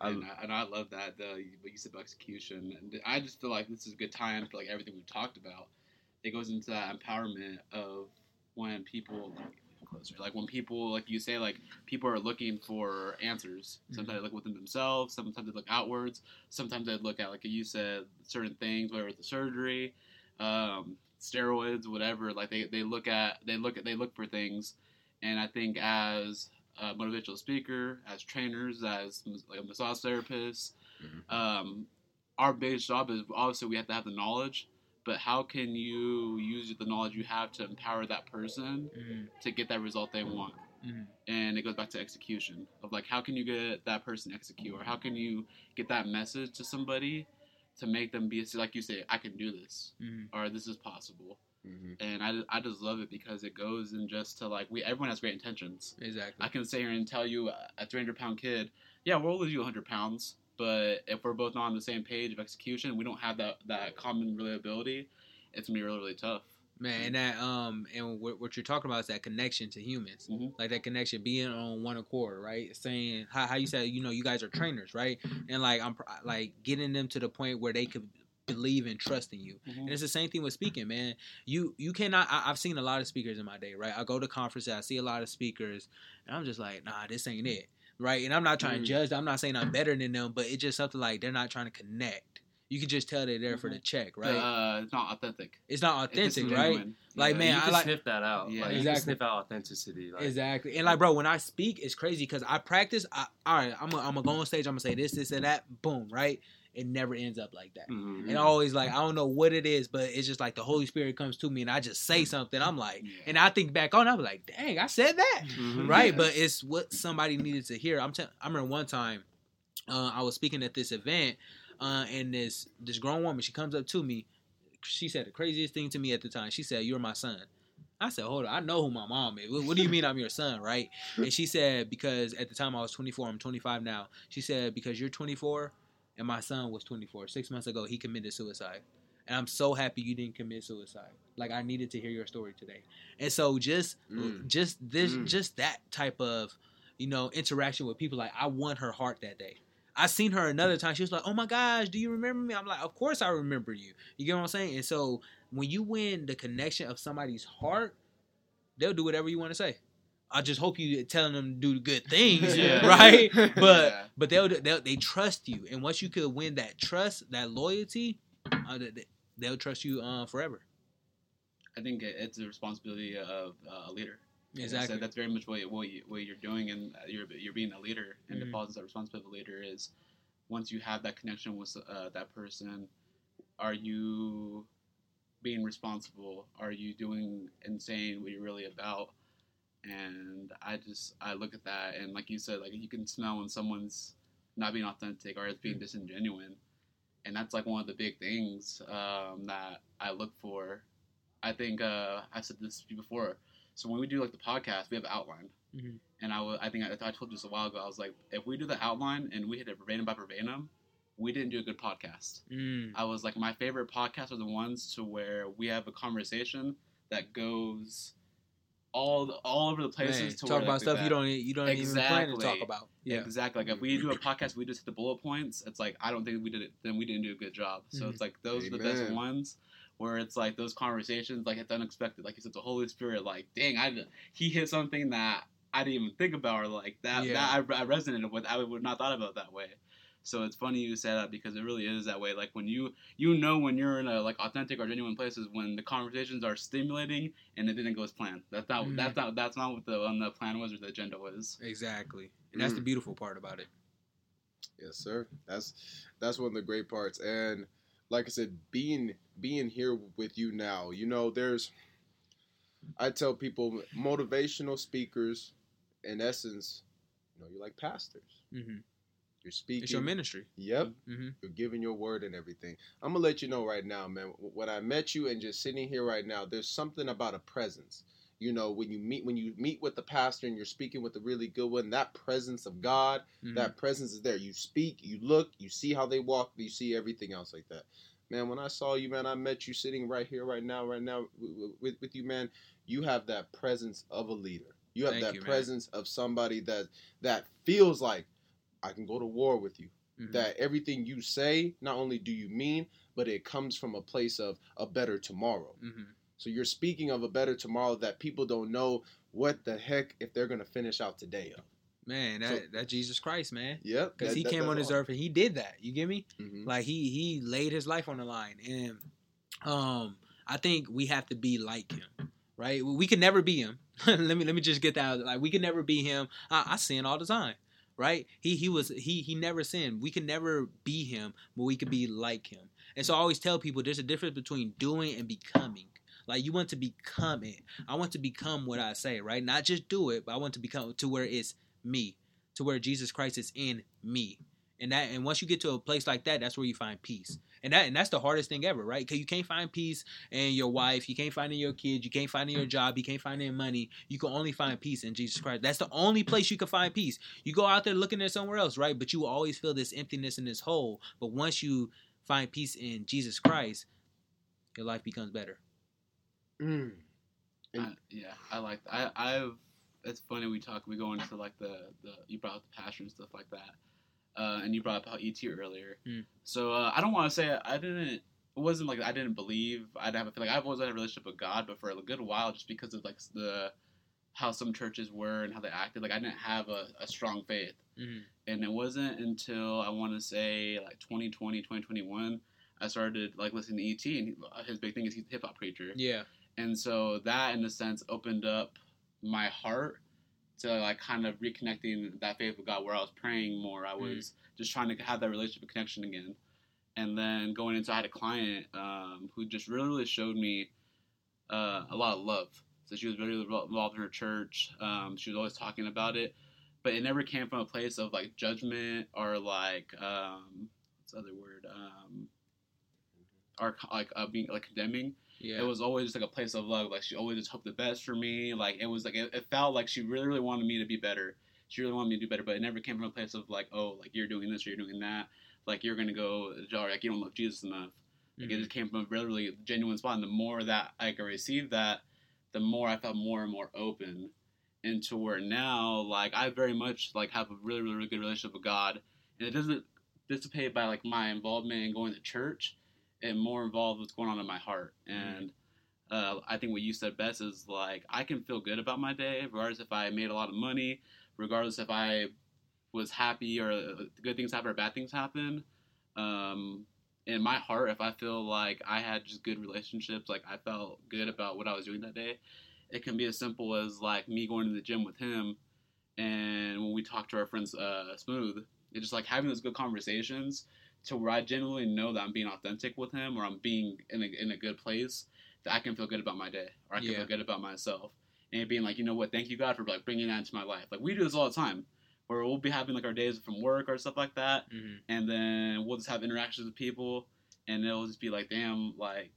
S2: and, I, and I love that the what you said about execution. And I just feel like this is a good time for like everything we've talked about. It goes into that empowerment of when people closer, like when people like you say like people are looking for answers. Sometimes they look within themselves. Sometimes they look outwards. Sometimes they look at like you said certain things, whether it's the surgery, um, steroids, whatever. Like they, they look at they look at they look for things. And I think as a motivational speaker, as trainers, as like a massage therapist, um, our biggest job is obviously we have to have the knowledge, but how can you use the knowledge you have to empower that person
S4: Mhm,
S2: to get that result they want?
S4: mhm.
S2: And it goes back to execution of like how can you get that person to execute, or how can you get that message to somebody to make them be like you say, I can do this,
S4: Mhm.
S2: or this is possible.
S1: Mhm.
S2: And I, I just love it because it goes in just to like we everyone has great intentions.
S4: Exactly.
S2: I can sit here and tell you a 300 pound kid, yeah, we'll lose you 100 pounds, but if we're both not on the same page of execution, we don't have that that common reliability. It's gonna be really really tough.
S4: Man, and that um, and what, what you're talking about is that connection to humans,
S2: Mhm.
S4: like that connection, being on one accord, right? Saying how, how you said, you know, you guys are trainers, right? And like I'm like getting them to the point where they could believe and trust in you. And it's the same thing with speaking, man. You you cannot. I, I've seen a lot of speakers in my day, right? I go to conferences, I see a lot of speakers, and I'm just like, nah, this ain't it, right? And I'm not trying
S2: Mm.
S4: to judge. I'm not saying I'm better than them, but it's just something like they're not trying to connect. You can just tell they're there for the check, right?
S2: Uh, it's not authentic.
S4: it's not
S2: It's
S4: authentic, right? Like,
S2: Yeah.
S4: man,
S3: you
S4: I
S3: can
S4: like-
S3: sniff that out.
S2: Yeah.
S3: like, You
S4: Exactly.
S3: can sniff out authenticity. Like,
S4: Exactly. And like, bro, when I speak, it's crazy because I practice. I, all right, I'm gonna I'm go on stage. I'm gonna say this, this, and that. Boom, right? It never ends up like that.
S3: mhm.
S4: And always like I don't know what it is, but it's just like the Holy Spirit comes to me and I just say something. I'm like,
S2: Yeah.
S4: and I think back on, I'm like, dang, I said that,
S3: Mhm.
S4: right?
S2: Yeah.
S4: But it's what somebody needed to hear. I'm. T- I remember one time, uh, I was speaking at this event, uh, and this this grown woman, she comes up to me. She said the craziest thing to me at the time. She said, "You're my son." I said, "Hold on, I know who my mom is. What do you mean I'm your son, right?" And she said, "Because at the time I was 24, I'm 25 now." She said, "Because you're 24, and my son was 24. Six months ago, he committed suicide." And I'm so happy you didn't commit suicide. Like I needed to hear your story today. And so just
S1: Mm.
S4: just this
S1: Mm.
S4: just that type of you know interaction with people like I won her heart that day. I seen her another time. She was like, "Oh my gosh, do you remember me?" I'm like, "Of course I remember you." You get what I'm saying? And so when you win the connection of somebody's heart, they'll do whatever you want to say. I just hope you telling them to do good things,
S3: Yeah.
S4: right? But
S2: Yeah.
S4: but they'll, they'll they trust you, and once you could win that trust, that loyalty, uh, they- they'll trust you uh, forever.
S2: I think it's the responsibility of uh, a leader. Like I said,
S4: Exactly.
S2: that's very much what, you- what, you, what you're doing, and you're you're being a leader. And
S4: Mhm.
S2: it falls that responsibility of a leader is once you have that connection with uh, that person, are you being responsible? Are you doing and saying what you're really about? And I just I look at that, and like you said, like you can smell when someone's not being authentic or it's being disingenuine, and that's like one of the big things um, that I look for. I think uh, I said this before. So when we do like the podcast, we have an outline,
S4: Mhm.
S2: and I I think I, I told you this a while ago. I was like, if we do the outline and we hit it verbatim by verbatim, we didn't do a good podcast.
S4: Mm.
S2: I was like, my favorite podcasts are the ones to where we have a conversation that goes all all over the places
S4: Man,
S2: to
S4: talk
S2: where,
S4: about
S2: like,
S4: stuff
S2: that-
S4: you don't e, you don't even plan to talk about. Yeah.
S2: Exactly. Like if we do a podcast, we just hit the bullet points. It's like I don't think we did it. Then we didn't do a good job. So
S4: Mhm.
S2: it's like those are the best ones where it's like those conversations, like it's unexpected. Like you said, the Holy Spirit, like dang, I he hit something that I didn't even think about, or like that
S4: Yeah.
S2: that I, I resonated with. I would not thought about it that way. So it's funny you say that because it really is that way. Like when you you know when you're in a like authentic or genuine places when the conversations are stimulating and it didn't go as planned. That's not
S4: Mhm.
S2: that's not that's not what the on the plan was or the agenda was.
S4: Exactly. And that's the
S1: Mm.
S4: beautiful part about it.
S1: Yes, sir. That's that's one of the great parts. And like I said, being being here with you now, you know, there's I tell people motivational speakers, in essence, you know, you're like pastors.
S4: hmm
S1: You're speaking.
S4: It's your ministry.
S1: Yep.
S4: hmm
S1: You're giving your word and everything. I'm gonna let you know right now, man. When I met you and just sitting here right now, there's something about a presence. You know, when you meet when you meet with the pastor and you're speaking with a really good one, that presence of God,
S4: Mhm.
S1: that presence is there. You speak, you look, you see how they walk, you see everything else like that. Man, when I saw you, man, I met you sitting right here, right now, right now with, with, you, man. You have that presence of a leader. You have
S4: Thank
S1: that
S4: you, man.
S1: presence of somebody that that feels like I can go to war with you
S4: Mhm.
S1: that everything you say not only do you mean but it comes from a place of a better tomorrow
S4: Mhm.
S1: so you're speaking of a better tomorrow that people don't know what the heck if they're gonna finish out today of
S4: Man, that
S1: So-
S4: that Jesus Christ, man.
S1: yep
S4: Because he
S1: that-
S4: came on this earth and he did that. You get me?
S1: Mhm.
S4: Like he he laid his life on the line, and um, I think we have to be like him, right? We can never be him. let me let me just get that. out. Like we can never be him. I, I sin all the time, right? He he was he he never sinned. We can never be him, but we can be like him. And so I always tell people there's a difference between doing and becoming. Like you want to become it. I want to become what I say, right? Not just do it, but I want to become to where it's me, to where Jesus Christ is in me. And that and once you get to a place like that, that's where you find peace. And that and that's the hardest thing ever, right? Because you can't find peace in your wife, you can't find in your kids, you can't find in your job, you can't find it in money. You can only find peace in Jesus Christ. That's the only place you can find peace. You go out there looking at somewhere else, right? But you will always feel this emptiness and this hole. But once you find peace in Jesus Christ, your life becomes better.
S1: Mm. And-
S2: I, yeah, I like. I I've. It's funny we talk. We go into like the the you brought up the passion and stuff like that, uh, and you brought up how ET earlier.
S4: Mm.
S2: So uh, I don't want to say I didn't. It wasn't like I didn't believe I'd have a like I've always had a relationship with God, but for a good while, just because of like the how some churches were and how they acted, like I didn't have a, a strong faith.
S4: Mm-hmm.
S2: And it wasn't until I want to say like 2020, 2021, I started like listening to ET, and he- his big thing is he's a hip hop preacher.
S4: Yeah.
S2: And so that, in a sense, opened up my heart to like kind of reconnecting that faith with God, where I was praying more. I was just trying to have that relationship connection again. And then going into, I had a client um, who just really, really showed me uh, a lot of love. So she was very involved in her church. Um, she was always talking about it, but it never came from a place of like judgment or like um, what's the other word? Um, or like uh, being like condemning
S4: Yeah.
S2: it was always just like a place of love. Like she always just hoped the best for me. Like it was like it, it felt like she really, really wanted me to be better. She really wanted me to do better, but it never came from a place of like, oh, like you're doing this or you're doing that. Like you're gonna go, or like you don't love Jesus enough. Like it
S4: Mhm.
S2: just came from a really, really genuine spot. And the more that I could receive that, the more I felt more and more open into where now, like I very much like have a really, really, really good relationship with God, and it doesn't dissipate by like my involvement in going to church, and more involved with what's going on in my heart. And uh, I think what you said best is like I can feel good about my day, regardless if I made a lot of money, regardless if I was happy or uh, good things happen or bad things happen. Um, in my heart, if I feel like I had just good relationships, like I felt good about what I was doing that day, it can be as simple as like me going to the gym with him, and when we talk to our friends, uh, Smooth, it's just like having those good conversations to where I genuinely know that I'm being authentic with him or I'm being in a, in a good place that I can feel good about my day or I can
S4: Yeah.
S2: feel good about myself and being like you know what thank you God for like bringing that into my life like we do this all the time where we'll be having like our days from work or stuff like that
S4: Mhm.
S2: and then we'll just have interactions with people and it'll just be like damn like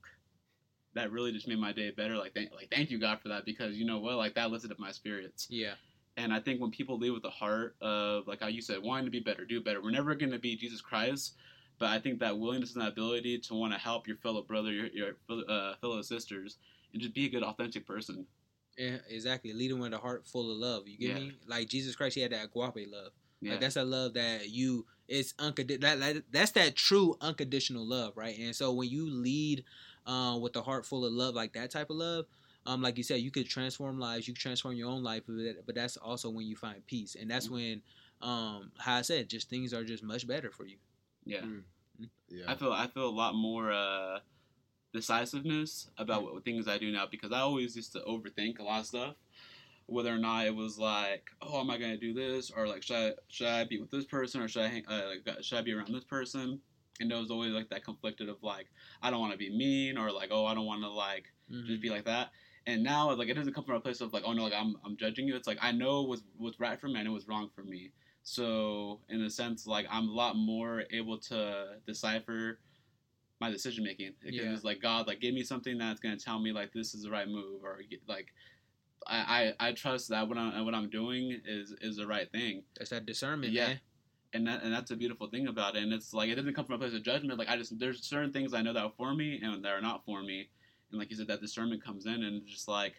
S2: that really just made my day better like thank like thank you God for that because you know what like that lifted up my spirits
S4: Yeah.
S2: and I think when people leave with the heart of, like how you said, wanting to be better, do better, we're never going to be Jesus Christ. But I think that willingness and that ability to want to help your fellow brother, your, your uh, fellow sisters, and just be a good, authentic person.
S4: Yeah, exactly. Leading with a heart full of love. You get
S2: Yeah.
S4: me? Like Jesus Christ, he had that agape love.
S2: Yeah,
S4: Like that's a love that you it's uncondi- that, that that's that true unconditional love, right? And so when you lead uh, with a heart full of love, like that type of love, um, like you said, you could transform lives, you transform your own life, but, but that's also when you find peace, and that's when, um, how I said, just things are just much better for you.
S2: Yeah.
S1: Mm. Yeah.
S2: I feel I feel a lot more uh, decisiveness about what things I do now because I always used to overthink a lot of stuff, whether or not it was like, oh, am I gonna do this or like should I should I be with this person or should I hang, uh, like, should I be around this person? And there was always like that conflicted of like I don't want to be mean or like oh I don't want to like just be like that. And now like it doesn't come from a place of like oh no like I'm I'm judging you. It's like I know what's what's right for me and what's wrong for me. So in a sense like I'm a lot more able to decipher my decision making because
S4: Yeah.
S2: it's like God like give me something that's gonna tell me like this is the right move or like I I, I trust that what I'm what I'm doing is is the right thing
S4: It's that discernment,
S2: Yeah.
S4: man.
S2: and that and that's a beautiful thing about it. And it's like it doesn't come from a place of judgment. Like I just there's certain things I know that are for me and that are not for me. And like you said, that discernment comes in and just like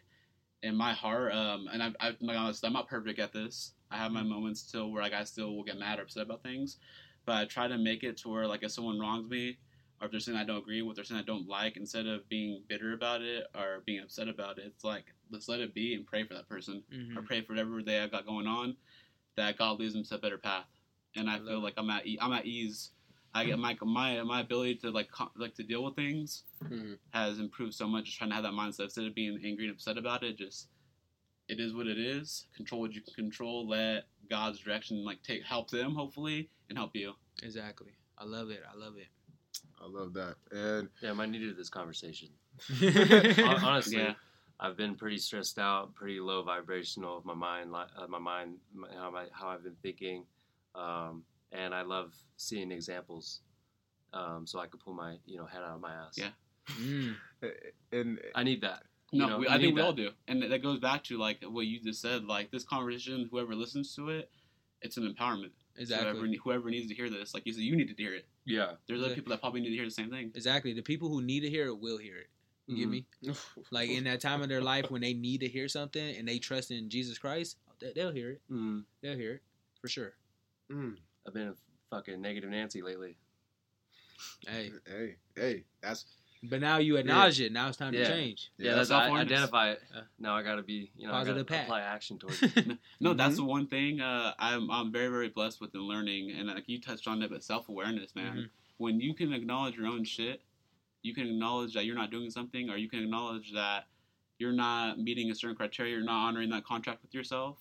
S2: in my heart. Um, and I, I, I'm like honest, I'm not perfect at this. I have my moments still where like I still will get mad or upset about things, but I try to make it to where like if someone wrongs me. Or if there's something I don't agree with, or something I don't like, instead of being bitter about it or being upset about it, it's like let's let it be and pray for that person
S4: Mhm.
S2: or pray for whatever they have got going on, that God leads them to a better path. And I
S4: I
S2: feel like I'm at e- I'm at ease. I get my my my ability to like co- like to deal with things
S1: Mhm.
S2: has improved so much. Just trying to have that mindset instead of being angry and upset about it. Just it is what it is. Control what you can control. Let God's direction like take help them hopefully and help you.
S4: Exactly. I love it. I love it.
S1: I love that. And
S3: Damn, I needed this conversation. Honestly,
S2: Yeah.
S3: I've been pretty stressed out, pretty low vibrational of my mind, uh, my mind, my, how, I, how I've been thinking, um, and I love seeing examples, um, so I could pull my you know head out of my ass.
S2: Yeah.
S4: Mm.
S1: and
S3: I need that. You
S2: No,
S3: know,
S2: we,
S3: you
S2: I think
S3: need
S2: we all do, and that goes back to like what you just said. Like this conversation, whoever listens to it, it's an empowerment. So
S4: Exactly.
S2: Whoever, whoever needs to hear this, like you said, you need to hear it.
S3: Yeah.
S2: There's other people that probably need to hear the same thing.
S4: Exactly. The people who need to hear it will hear it. You get
S3: Mhm.
S4: me? Like in that time of their life when they need to hear something and they trust in Jesus Christ, they- they'll hear it.
S3: Mm.
S4: They'll hear it for sure.
S1: Mm.
S3: I've been a fucking negative Nancy lately.
S4: Hey,
S1: hey, hey, that's
S4: but now you acknowledge it. Now it's time
S3: Yeah.
S4: to change.
S3: Yeah,
S1: Yeah,
S3: that's I
S2: self-awareness.
S3: identify it.
S4: Yeah.
S3: Now I gotta be, you know, I
S4: Positive
S3: gotta
S4: path.
S3: apply action towards it.
S2: No, that's
S1: Mhm.
S2: the one thing uh, I'm I'm very very blessed with in learning, and like you touched on it, but self awareness, man.
S4: Mhm.
S2: When you can acknowledge your own shit, you can acknowledge that you're not doing something, or you can acknowledge that you're not meeting a certain criteria, you're not honoring that contract with yourself.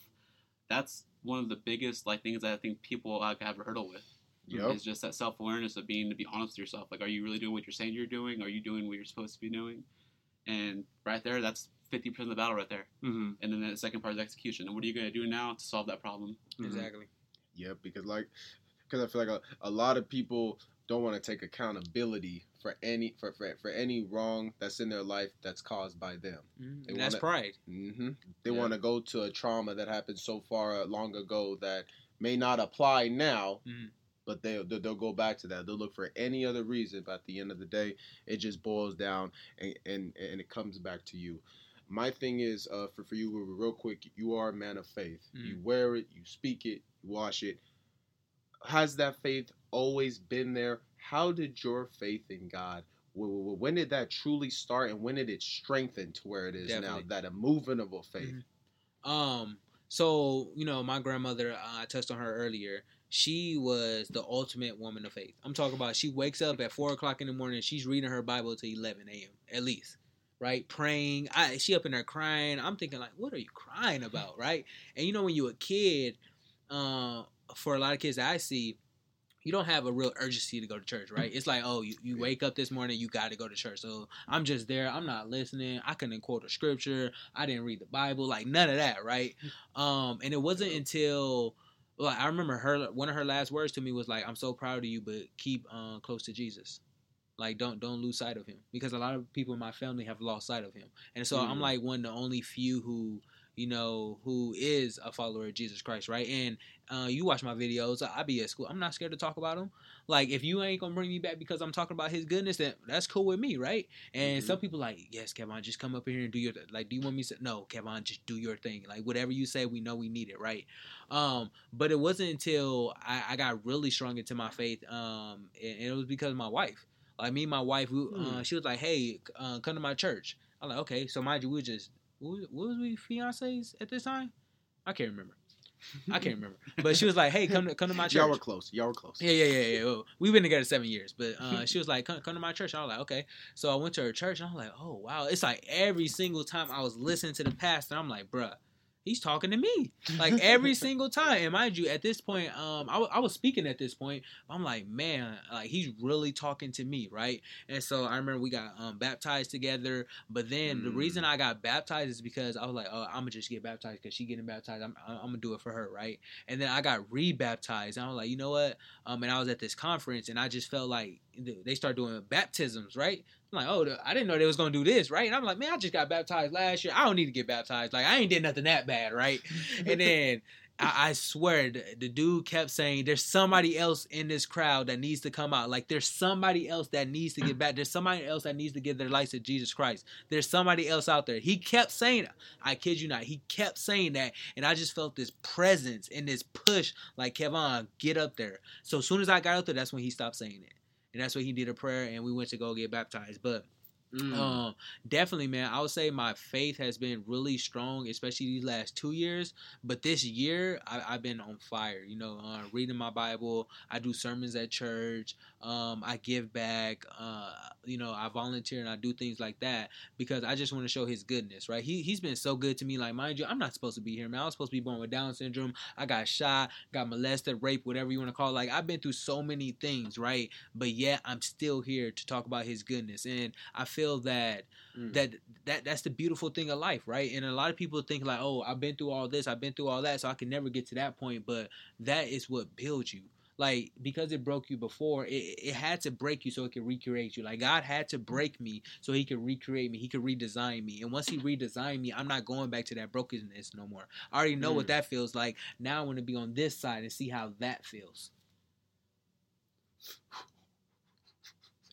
S2: That's one of the biggest like things that I think people like have a hurdle with.
S1: Yep.
S2: Is just that self awareness of being to be honest with yourself. Like, are you really doing what you're saying you're doing? Are you doing what you're supposed to be doing? And right there, that's fifty percent of the battle right there.
S3: mm-hmm.
S2: And then the second part is execution. And what are you going to do now to solve that problem?
S4: Exactly.
S1: Yep, because like, because I feel like a, a lot of people don't want to take accountability for any for, for for any wrong that's in their life that's caused by them. They
S4: And that's
S1: wanna-
S4: pride.
S1: hmm They
S3: Yeah.
S1: want to go to a trauma that happened so far long ago that may not apply now,
S4: Mhm.
S1: But they'll they'll they'll go back to that. They'll look for any other reason, but at the end of the day, it just boils down and and, and it comes back to you. My thing is, uh, for for you, real quick, you are a man of faith. You wear it, you speak it, you wash it. Has that faith always been there? How did your faith in God? wh- wh- When did that truly start, and when did it strengthen to where it is
S4: Definitely.
S1: now? That immovable faith.
S4: Mhm. Um, so you know, my grandmother, uh, I touched on her earlier. She was the ultimate woman of faith. I'm talking about. She wakes up at four o'clock in the morning. She's reading her Bible till eleven a.m. at least, right? Praying. I she up in there crying. I'm thinking like, what are you crying about, right? And you know, when you're a kid, uh, for a lot of kids that I see, you don't have a real urgency to go to church, right? It's like, oh, you, you wake up this morning, you got to go to church. So I'm just there. I'm not listening. I couldn't quote a scripture. I didn't read the Bible, like none of that, right? Um, and it wasn't until like I remember her one of her last words to me was like, "I'm so proud of you, but keep uh, close to Jesus." Like don't don't lose sight of him because a lot of people in my family have lost sight of him, and so I'm
S1: Mhm.
S4: like one of the only few who you know, who is a follower of Jesus Christ, right? And uh, you watch my videos, I be at school. I'm not scared to talk about him. Like, if you ain't gonna bring me back because I'm talking about his goodness, then that's cool with me, right? And
S3: Mhm.
S4: some people like, yes, Kevon, just come up here and do your like. Do you want me to? No, Kevon, just do your thing. Like whatever you say, we know we need it, right? Um, but it wasn't until I, I got really strong into my faith, um, and, and it was because of my wife. Like me and my wife, we, uh,
S1: Hmm.
S4: she was like, "Hey, uh, come to my church." I'm like, "Okay." So mind you, we were just what was, we fiancés at this time? I can't remember. I can't remember. But she was like, "Hey, come to come to my church."
S1: Y'all were close. Y'all were close.
S4: Yeah, yeah, yeah, yeah. We've been together seven years, but uh, she was like, come, "Come to my church." I was like, "Okay." So I went to her church, and I'm like, "Oh wow!" It's like every single time I was listening to the pastor, I'm like, "Bruh, he's talking to me." Like every single time. And mind you, at this point, um, I wa- I was speaking at this point. I'm like, man, like he's really talking to me, right? And so I remember we got um baptized together. But then the
S1: Mm.
S4: reason I got baptized is because I was like, oh, I'm gonna just get baptized because she getting baptized. I'm I'm gonna do it for her, right? And then I got rebaptized. And I was like, you know what? Um, and I was at this conference, and I just felt like they start doing baptisms, right? I'm like, oh, I didn't know they was gonna do this, right? And I'm like, man, I just got baptized last year. I don't need to get baptized. Like, I ain't did nothing that bad, right? and then I, I swear the, the dude kept saying, "There's somebody else in this crowd that needs to come out. Like, there's somebody else that needs to get back. There's somebody else that needs to give their life to Jesus Christ. There's somebody else out there." He kept saying, "I kid you not." He kept saying that, and I just felt this presence and this push, like, "Kevon, get up there." So as soon as I got up there, that's when he stopped saying it, and that's when he did a prayer, and we went to go get baptized. But
S1: Mm.
S4: um, definitely, man. I would say my faith has been really strong, especially these last two years. But this year, I, I've been on fire. You know, uh, reading my Bible. I do sermons at church. Um, I give back. Uh, you know, I volunteer and I do things like that because I just want to show His goodness. Right? He He's been so good to me. Like, mind you, I'm not supposed to be here, man. I was supposed to be born with Down syndrome. I got shot, got molested, raped, whatever you want to call it. Like, I've been through so many things, right? But yet, I'm still here to talk about His goodness, and I feel that
S1: Mm.
S4: that that that's the beautiful thing of life, right? And a lot of people think like, oh, I've been through all this, I've been through all that, so I can never get to that point. But that is what builds you. Like because it broke you before, it, it had to break you so it could recreate you. Like God had to break me so He could recreate me. He could redesign me. And once He redesigned me, I'm not going back to that brokenness no more. I already know what
S1: Mm.
S4: that feels like. Now I want to be on this side and see how that feels.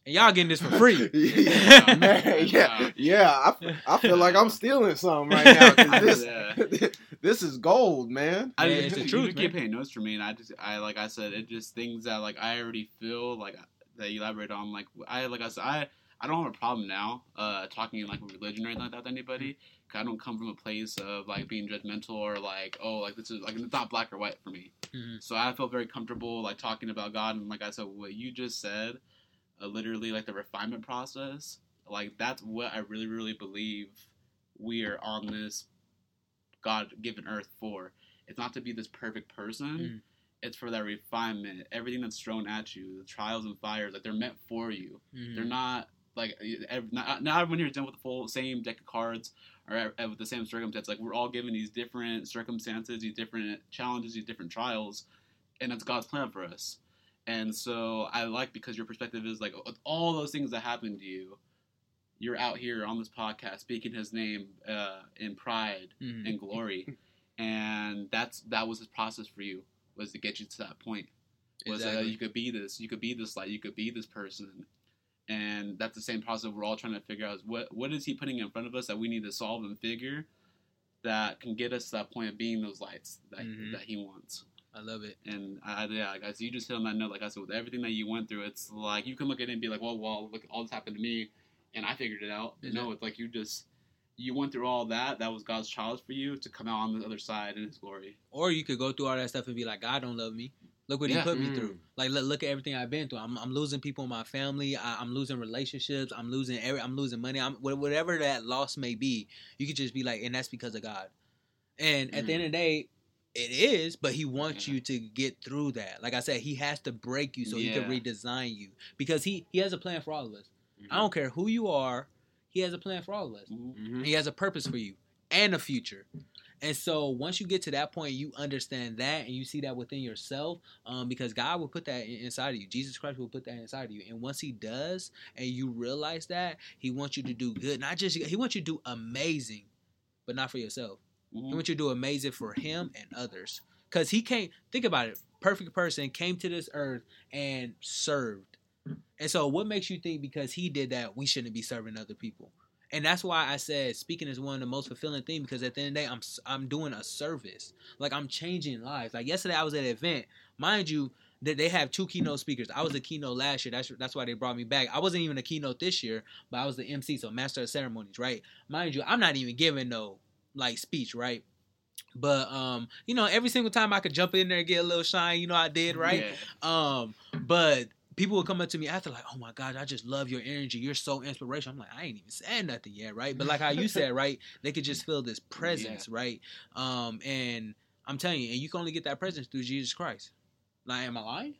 S4: And y'all getting this for free.
S1: yeah, man, yeah, yeah. I, I feel like I'm stealing something right now. 'cause
S2: Yeah.
S1: this, this is gold, man.
S2: I
S4: Yeah,
S2: just,
S4: it's the
S2: you
S4: truth,
S2: just keep paying notes for me, and I just, I like I said, it just things that like I already feel like that you elaborate on. Like I, like I said, I, I don't have a problem now, uh, talking like religion or anything like that to anybody. 'cause I don't come from a place of like being judgmental or like, oh, like this is like it's not black or white for me.
S4: Mhm.
S2: So I feel very comfortable like talking about God, and like I said, what you just said, uh, literally like the refinement process, like that's what I really, really believe we are on this God-given earth for. It's not to be this perfect person.
S4: Mm.
S2: It's for that refinement. Everything that's thrown at you, the trials and fires, like they're meant for you.
S4: Mhm.
S2: They're not like not, not everyone here is dealing with the full same deck of cards or with the same circumstance. Like we're all given these different circumstances, these different challenges, these different trials, and it's God's plan for us. And so I like because your perspective is like all those things that happened to you, you're out here on this podcast speaking His name uh, in pride
S4: Mhm.
S2: and glory, and that's that was His process for you was to get you to that point was that you could be this, you could be this light, you could be this person, and that's the same process we're all trying to figure out. Is what what is he putting in front of us that we need to solve and figure that can get us to that point of being those lights that
S4: Mhm.
S2: that he wants.
S4: I love it.
S2: And I, yeah, guys, you just hit on that note. Like I said, with everything that you went through, it's like you can look at it and be like, well, well, look, all this happened to me, and I figured it out.
S4: Mhm.
S2: No, it's like you just you went through all that. That was God's challenge for you to come out on the other side in His glory.
S4: Or you could go through all that stuff and be like, God don't love me. Look what
S2: Yeah.
S4: he put me
S1: Mm.
S4: through. Like look, look at everything I've been through. I'm, I'm losing people in my family. I, I'm losing relationships. I'm losing every. I'm losing money. I'm whatever that loss may be. You could just be like, and that's because of God. And at the
S2: Mm.
S4: end of the day, it is. But He wants
S2: Yeah.
S4: you to get through that. Like I said, He has to break you so He can redesign you because He He has a plan for all of us.
S2: Mm-hmm.
S4: I don't care who you are. He has a plan for all of us.
S2: Mhm.
S1: Mhm.
S4: He has a purpose for you and a future. And so once you get to that point, you understand that and you see that within yourself, um, because God will put that inside of you. Jesus Christ will put that inside of you. And once He does, and you realize that, He wants you to do good. Not just He wants you to do amazing, but not for yourself. He
S2: Mhm.
S4: wants you to do amazing for him and others. Cause he came. Think about it. Perfect person came to this earth and served. And so, what makes you think because he did that, we shouldn't be serving other people? And that's why I said speaking is one of the most fulfilling things because at the end of the day, I'm I'm doing a service. Like I'm changing lives. Like yesterday, I was at an event. Mind you, that they have two keynote speakers. I was a keynote last year. That's that's why they brought me back. I wasn't even a keynote this year, but I was the MC, so master of ceremonies, right? Mind you, I'm not even giving no like speech, right? But um, you know, every single time I could jump in there and get a little shine, you know, I did, right?
S2: Yeah.
S4: Um, but people would come up to me after like, "Oh my God, I just love your energy. You're so inspirational." I'm like, I ain't even saying nothing yet, right? But like how you said, right? They could just feel this presence, right? Um, and I'm telling you, and you can only get that presence through Jesus Christ. Like, am I lying?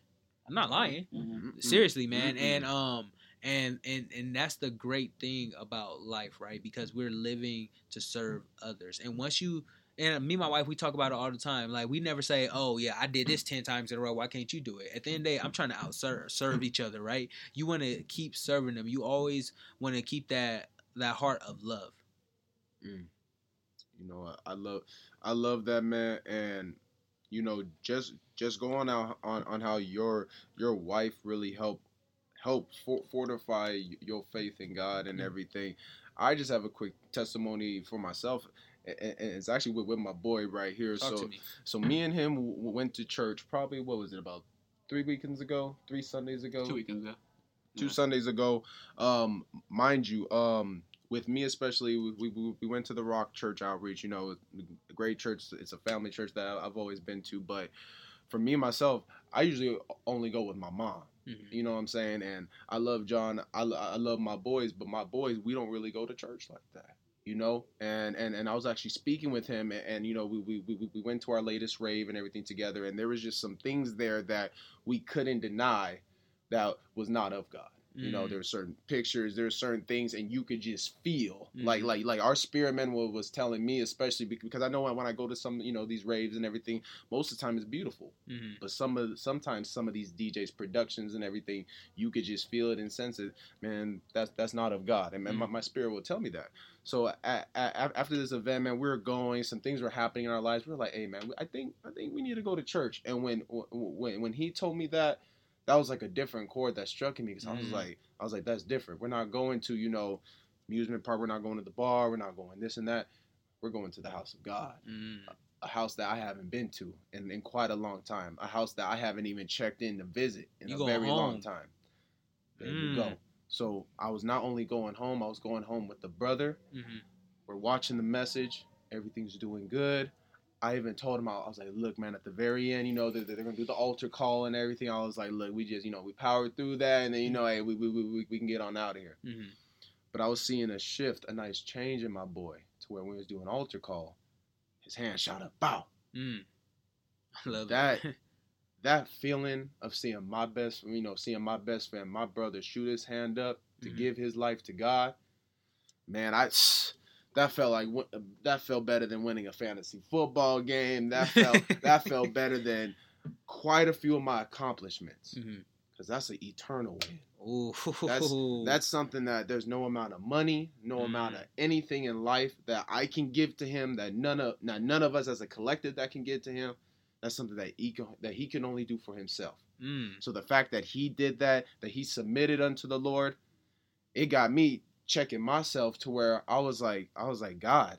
S4: I'm not lying.
S2: Mhm.
S4: Seriously, man.
S1: Mm-mm.
S4: And um, and and and that's the great thing about life, right? Because we're living to serve others, and once you and me and my wife, we talk about it all the time. Like we never say, "Oh yeah, I did this ten times in a row. Why can't you do it?" At the end of the day, I'm trying to out serve serve each other, right? You want to keep serving them. You always want to keep that that heart of love. Mm.
S1: You know, I, I love, I love that man, and you know, just just going out on on how your your wife really helped help for, fortify your faith in God and
S4: Mhm.
S1: everything. I just have a quick testimony for myself, and, it's actually with, with my boy right here.
S4: Talk
S1: so
S4: to me.
S1: so me and him w- w- went to church probably what was it about three weekends ago, three Sundays ago,
S2: Two weekends ago.
S1: two
S2: Yeah.
S1: Sundays ago. Um, mind you, um, with me especially, we, we, we went to the Rock Church outreach. You know, a great church. It's a family church that I've always been to. But for me myself, I usually only go with my mom.
S4: Mhm.
S1: You know what I'm saying? And I love John. I, I love my boys, but my boys, we don't really go to church like that. You know, and and and I was actually speaking with him, and, and you know, we, we we we went to our latest rave and everything together, and there was just some things there that we couldn't deny that was not of God. You know,
S4: Mm.
S1: there's certain pictures, there's certain things, and you could just feel like
S4: Mhm.
S1: like like our spirit man was telling me, especially because I know when I go to some you know these raves and everything, most of the time it's beautiful,
S4: Mhm.
S1: but some of sometimes some of these DJs productions and everything, you could just feel it and sense it. Man, that's that's not of God, and man, my, my spirit will tell me that. So a a a- after this event, man, we were going. Some things were happening in our lives. We were like, hey, man, I think I think we need to go to church. And when when when he told me that, that was like a different chord that struck me because I was
S4: Mhm.
S1: like, I was like, that's different. We're not going to you know amusement park. We're not going to the bar. We're not going this and that. We're going to the house of God
S4: Mm.
S1: a house that I haven't been to in, in quite a long time. A house that I haven't even checked in to visit in
S4: You
S1: a very long time. There
S4: Mm.
S1: you go. So I was not only going home, I was going home with the brother.
S4: Mhm.
S1: We're watching the message. Everything's doing good. I even told him, I was like, look, man, at the very end, you know, they're, they're going to do the altar call and everything. I was like, look, we just, you know, we powered through that. And then, you know, hey, we, we, we, we can get on out of here.
S4: Mhm.
S1: But I was seeing a shift, a nice change in my boy to where when he was doing altar call, his hand shot up, bow.
S4: Mm. I love
S1: That- that feeling of seeing my best, you know, seeing my best friend, my brother, shoot his hand up to
S4: Mhm.
S1: give his life to God, man, I that felt like that felt better than winning a fantasy football game. That felt that felt better than quite a few of my accomplishments because that's an eternal win.
S4: Ooh.
S1: That's something that there's no amount of money, no amount
S4: Mm.
S1: of anything in life that I can give to him that none of not none of us as a collective that can give to him. That's something that he can, that he can only do for himself.
S4: Mm.
S1: So the fact that he did that, that he submitted unto the Lord, it got me checking myself to where I was like, I was like, God,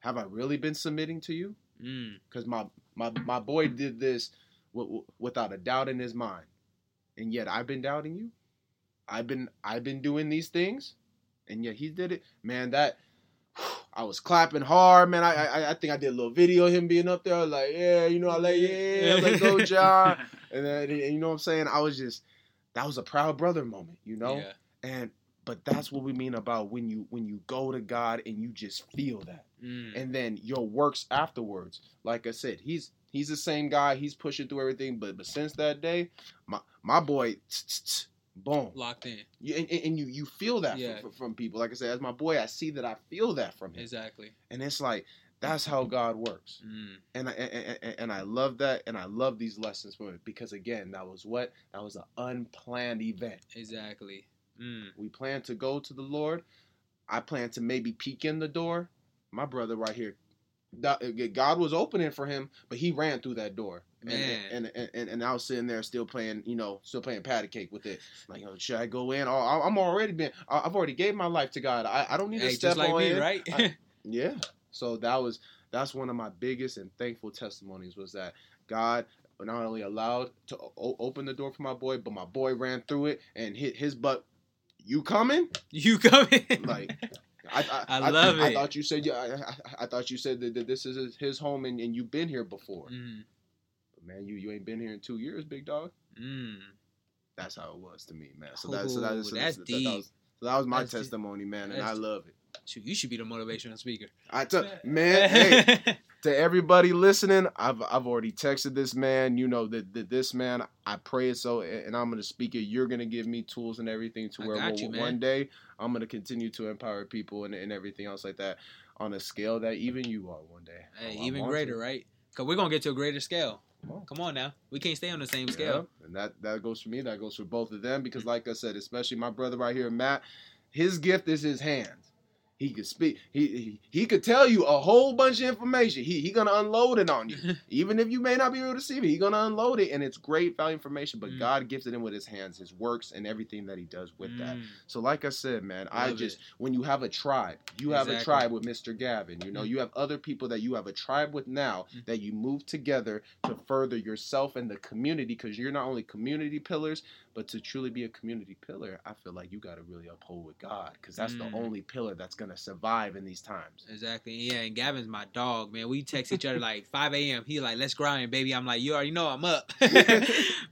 S1: have I really been submitting to you?
S4: Mm.
S1: Because my my my boy did this w- w- without a doubt in his mind, and yet I've been doubting you. I've been I've been doing these things, and yet he did it. Man, that I was clapping hard, man. I I, I think I did a little video of him being up there, I was like yeah, you know, I like yeah, I was like go John. And then and you know what I'm saying? I was just that was a proud brother moment, you know?
S4: Yeah.
S1: And but that's what we mean about when you when you go to God and you just feel that.
S4: Mm.
S1: And then your works afterwards. Like I said, he's he's the same guy, he's pushing through everything, but but since that day, my my boy boom.
S4: Locked in.
S1: You, and, and you you feel that
S4: Yeah.
S1: from, from people. Like I said, as my boy, I see that I feel that from him.
S4: Exactly.
S1: And it's like that's how God works
S4: Mm.
S1: and I and, and- and I love that, and I love these lessons from it because again, that was what that was an unplanned event.
S4: Exactly. Mm.
S1: We plan to go to the Lord. I plan to maybe peek in the door. My brother right here God was opening for him, but he ran through that door. And,
S4: Man.
S1: and, and, and and I was sitting there still playing, you know, still playing patty cake with it. Like, oh, should I go in? Oh, I- I'm already been. I've already gave my life to God. I, I don't need
S4: Hey,
S1: to step
S4: like
S1: on
S4: me,
S1: in.
S4: right?
S1: I- Yeah. So that was that's one of my biggest and thankful testimonies was that God not only allowed to o- open the door for my boy, but my boy ran through it and hit his butt. You coming?
S4: you coming?
S1: Like I, I,
S4: I love
S1: I,
S4: it.
S1: thought you said yeah. I, I, I thought you said that, that this is his- home and, and you've been here before.
S4: mm,
S1: But man, you you ain't been here in two years, big dog.
S4: mm.
S1: That's how it was to me, man. So that so that, so
S4: that's
S1: that,
S4: deep.
S1: That was, so that was my
S4: That's
S1: testimony, man, and I love it.
S4: Shoot, you should be the motivational speaker.
S1: I took man, hey, to everybody listening, I've I've already texted this man. You know that, that this man, I pray it so, and I'm gonna speak it. You're gonna give me tools and everything to where
S4: you, man.
S1: one day I'm gonna continue to empower people and, and everything else like that on a scale that even you are one day.
S4: Hey,
S1: Oh,
S4: even greater,
S1: to.
S4: right? Cause we're gonna get to a greater scale.
S1: Come on.
S4: Come on now, we can't stay on the same
S1: Yeah,
S4: scale.
S1: and that that goes for me. That goes for both of them because, like I said, especially my brother right here, Matt. His gift is his hands. He could speak. He, he he could tell you a whole bunch of information. He he gonna unload it on you, even if you may not be able to see it. He gonna unload it, and it's great value information. But
S4: Mm.
S1: God gifted him with His hands, His works, and everything that He does with that.
S4: Mm,
S1: So, like I said, man, I just
S4: it.
S1: when you have a tribe, you have a tribe with Mr. Gavin. You know,
S4: Mm.
S1: you have other people that you have a tribe with now
S4: Mm.
S1: that you move together to further yourself and the community because you're not only community pillars, but to truly be a community pillar, I feel like you got to really uphold with God because that's
S4: Mm.
S1: the only pillar that's gonna survive in these times.
S4: Exactly. Yeah, and Gavin's my dog, man. We text each other like 5 a.m. He like, let's grind, baby. I'm like, you already know I'm up.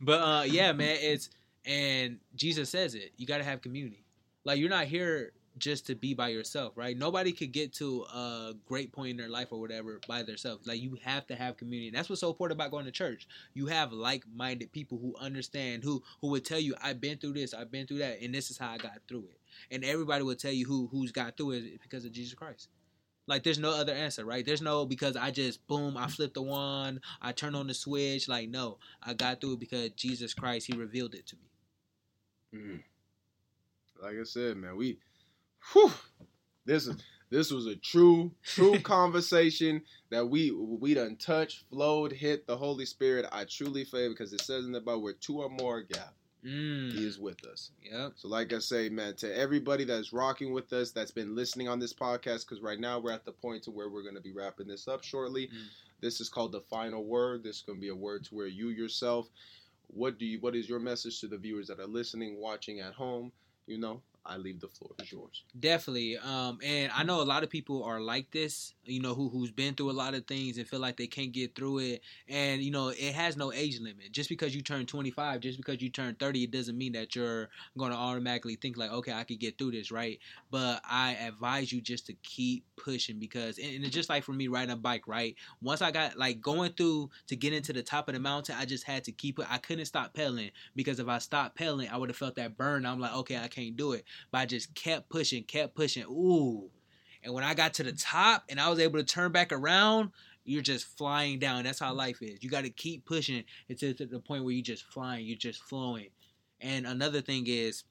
S4: but uh, yeah, man, it's and Jesus says it. You got to have community. Like you're not here just to be by yourself, right? Nobody could get to a great point in their life or whatever by themselves. Like you have to have community. That's what's so important about going to church. You have like-minded people who understand, who who would tell you, "I've been through this, I've been through that, and this is how I got through it." And everybody will tell you who who's got through it because of Jesus Christ. Like there's no other answer, right? There's no because I just boom, I flipped the wand, I turned on the switch. Like no, I got through it because Jesus Christ, He revealed it to me.
S1: Mm. Like I said, man, we, whew, this is this was a true true conversation that we we done touched, flowed, hit the Holy Spirit. I truly feel because it says in the Bible where two or more are gathered, He
S4: Mm.
S1: is with us.
S4: Yep.
S1: So, like I say, man, to everybody that's rocking with us, that's been listening on this podcast, because right now we're at the point to where we're going to be wrapping this up shortly.
S4: Mm.
S1: This is called the final word. This is going to be a word to where you yourself, what do you, what is your message to the viewers that are listening, watching at home? You know, I leave the floor is yours.
S4: Definitely. Um, and I know a lot of people are like this, you know, who who's been through a lot of things and feel like they can't get through it. And you know, it has no age limit. Just because you turn 25, just because you turn 30, it doesn't mean that you're going to automatically think like, okay, I could get through this, right? But I advise you just to keep pushing because, and, and it's just like for me riding a bike, right? Once I got like going through to get into the top of the mountain, I just had to keep it. I couldn't stop pedaling because if I stopped pedaling, I would have felt that burn. I'm like, okay, I can't do it but I just kept pushing, kept pushing. Ooh. And when I got to the top and I was able to turn back around, you're just flying down. That's how life is. You got to keep pushing until the point where you're just flying, you're just flowing. And another thing is,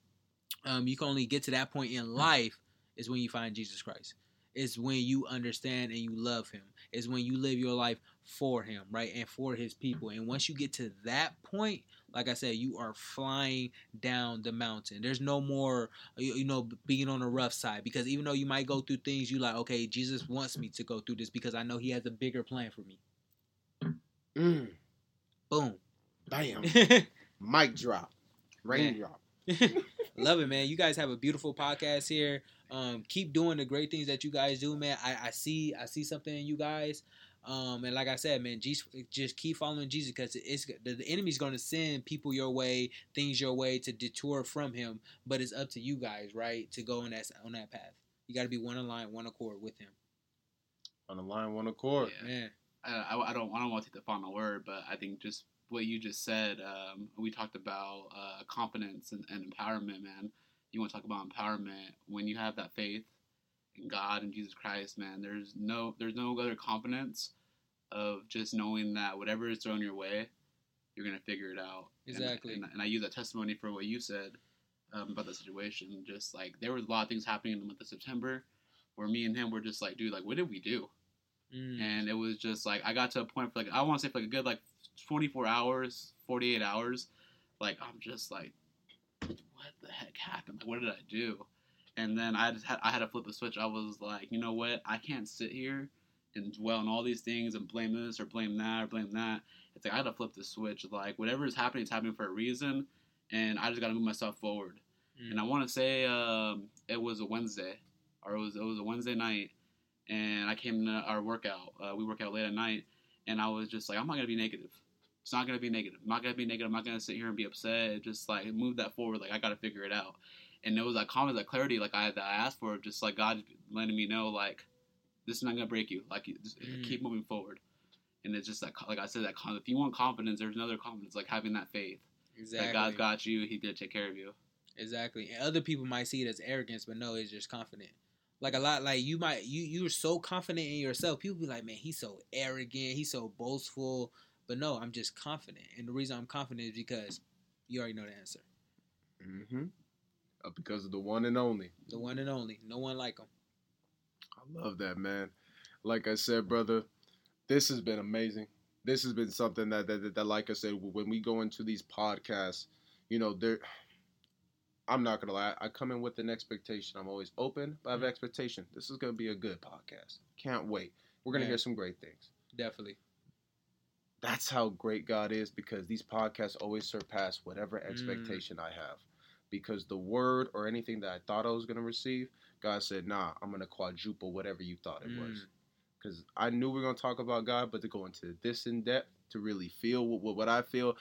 S4: um, you can only get to that point in life is when you find Jesus Christ. It's when you understand and you love Him. It's when you live your life for Him, right, and for His people. And once you get to that point, like I said, you are flying down the mountain. There's no more, you, know, being on the rough side because even though you might go through things, you like, okay, Jesus wants me to go through this because I know He has a bigger plan for me.
S1: Mm,
S4: Boom.
S1: bam, mic drop, raindrop.
S4: Love it, man. You guys have a beautiful podcast here. Um, keep doing the great things that you guys do, man. I, I see, I see something in you guys. Um, and like I said, man, Jesus, just keep following Jesus because it's the, the enemy's going to send people your way, things your way to detour from Him. But it's up to you guys, right, to go on that on that path. You got to be one in line, one accord with Him,
S1: On the line, one accord.
S2: Yeah.
S4: man.
S2: I, I, I don't I don't want to take the final word, but I think just what you just said. Um, we talked about uh, confidence and, and empowerment, man. You want to talk about empowerment when you have that faith God and Jesus Christ, man. There's no there's no other confidence of just knowing that whatever is thrown your way, you're gonna figure it out. And-
S4: Exactly.
S2: And, and I use that testimony for what you said um, about the situation. Just like there was a lot of things happening in the month of September, where me and him were just like, dude, like what did we do?
S4: Mm.
S2: and it was just like I got to a point for like I want to say for like a good like 24 hours, 48 hours, like I'm just like, what the heck happened? Like, what did I do? And then I just had I had to flip the switch. I was like, you know what? I can't sit here and dwell on all these things and blame this or blame that or blame that. It's like I had to flip the switch. Like whatever is happening, it's happening for a reason, and I just got to move myself forward.
S4: Mm.
S2: And I want to say um, it was a Wednesday, or it was it was a Wednesday night, and I came to our workout. Uh, we work out late at night, and I was just like, I'm not gonna be negative. It's not gonna be negative. I'm not gonna be negative. I'm not gonna sit here and be upset. Just like move that forward. Like I gotta figure it out. And it was that calm, that clarity, like I that I asked for, just like God letting me know, like this is not gonna break you. Like just
S4: Mm.
S2: keep moving forward. And it's just that, like I said, that if you want confidence, there's another confidence, like having that faith
S4: exactly.
S2: that God's got you. He's gonna take care of you.
S4: Exactly. And other people might see it as arrogance, but no, it's just confident. Like a lot, like you might you you're so confident in yourself. People be like, man, he's so arrogant, he's so boastful. But no, I'm just confident, and the reason I'm confident is because you already know the answer.
S1: Mm-hmm. Uh, because of the one and only.
S4: The one and only, no one like him.
S1: I love that, man. Like I said, brother, this has been amazing. This has been something that, that, that, that like I said, when we go into these podcasts, you know, there. I'm not gonna lie. I come in with an expectation. I'm always open, but I have
S4: Mhm.
S1: expectation. This is gonna be a good podcast. Can't wait. We're gonna
S4: Yeah.
S1: hear some great things.
S4: Definitely.
S1: That's how great God is because these podcasts always surpass whatever
S4: Mm.
S1: expectation I have. Because the word or anything that I thought I was gonna receive, God said, "Nah, I'm gonna quadruple whatever you thought it was."
S4: Mm.
S1: Because I knew we were gonna talk about God, but to go into this in depth, to really feel what, what I feel,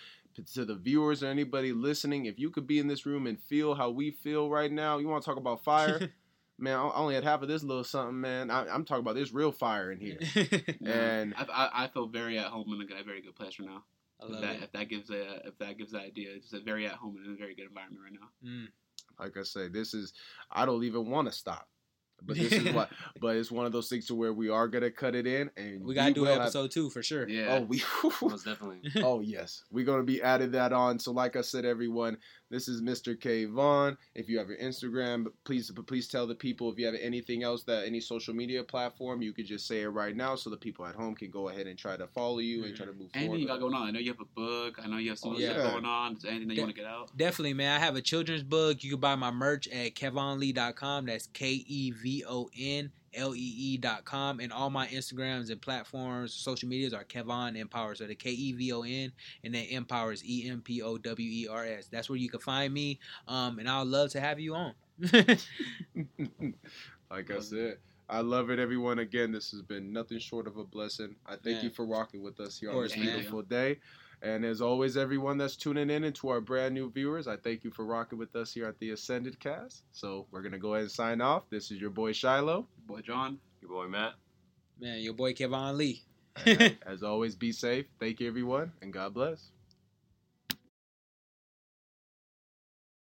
S1: to the viewers or anybody listening, if you could be in this room and feel how we feel right now, you want to talk about fire, man. I only had half of this little something, man. I, I'm talking about this real fire in here. And-
S2: I, I, I feel very at home in a, good- a very good place right now.
S4: I
S2: If that,
S4: it.
S2: if that gives a if that gives that idea, it's a very at home and a very good environment right now.
S4: Mm.
S1: like I say, this is I don't even want to stop. But this is what but it's one of those things to where we are gonna cut it in and
S4: We gotta do
S1: will
S4: an
S1: have-
S4: episode two for sure.
S2: Yeah.
S1: Oh we
S3: Most definitely.
S1: Oh yes. We're gonna be adding that on. So like I said, everyone, this is Mr. Kevon. If you have your Instagram, please please tell the people if you have anything else that any social media platform, you could just say it right now so the people at home can go ahead and try to follow you and try to move
S2: Anything
S1: forward.
S2: you got going on? I know you have a book. I know you have some
S1: Oh,
S2: other stuff going on. Is anything that you
S4: Yeah.
S2: want to get out?
S4: Definitely, man. I have a children's book. You can buy my merch at kevonlee.com. That's K E V O N L E E.com. And all my Instagrams and platforms, social medias are Kevon Empower. So the K E V O N and then Empower is E M P O W E R S. That's where you can find me. Um, and I'd love to have you on.
S1: like I said. I love it, everyone. Again, this has been nothing short of a blessing. I thank
S4: Yeah.
S1: you for rocking with us here on this
S2: man.
S1: beautiful day. And as always, everyone that's tuning in and to our brand new viewers, I thank you for rocking with us here at the Ascended Cast. So we're gonna go ahead and sign off. This is your boy Shiloh.
S2: Your Boy, John.
S3: Your boy Matt.
S4: man, your boy Kevon Lee.
S1: And as always, be safe. Thank you, everyone, and God bless.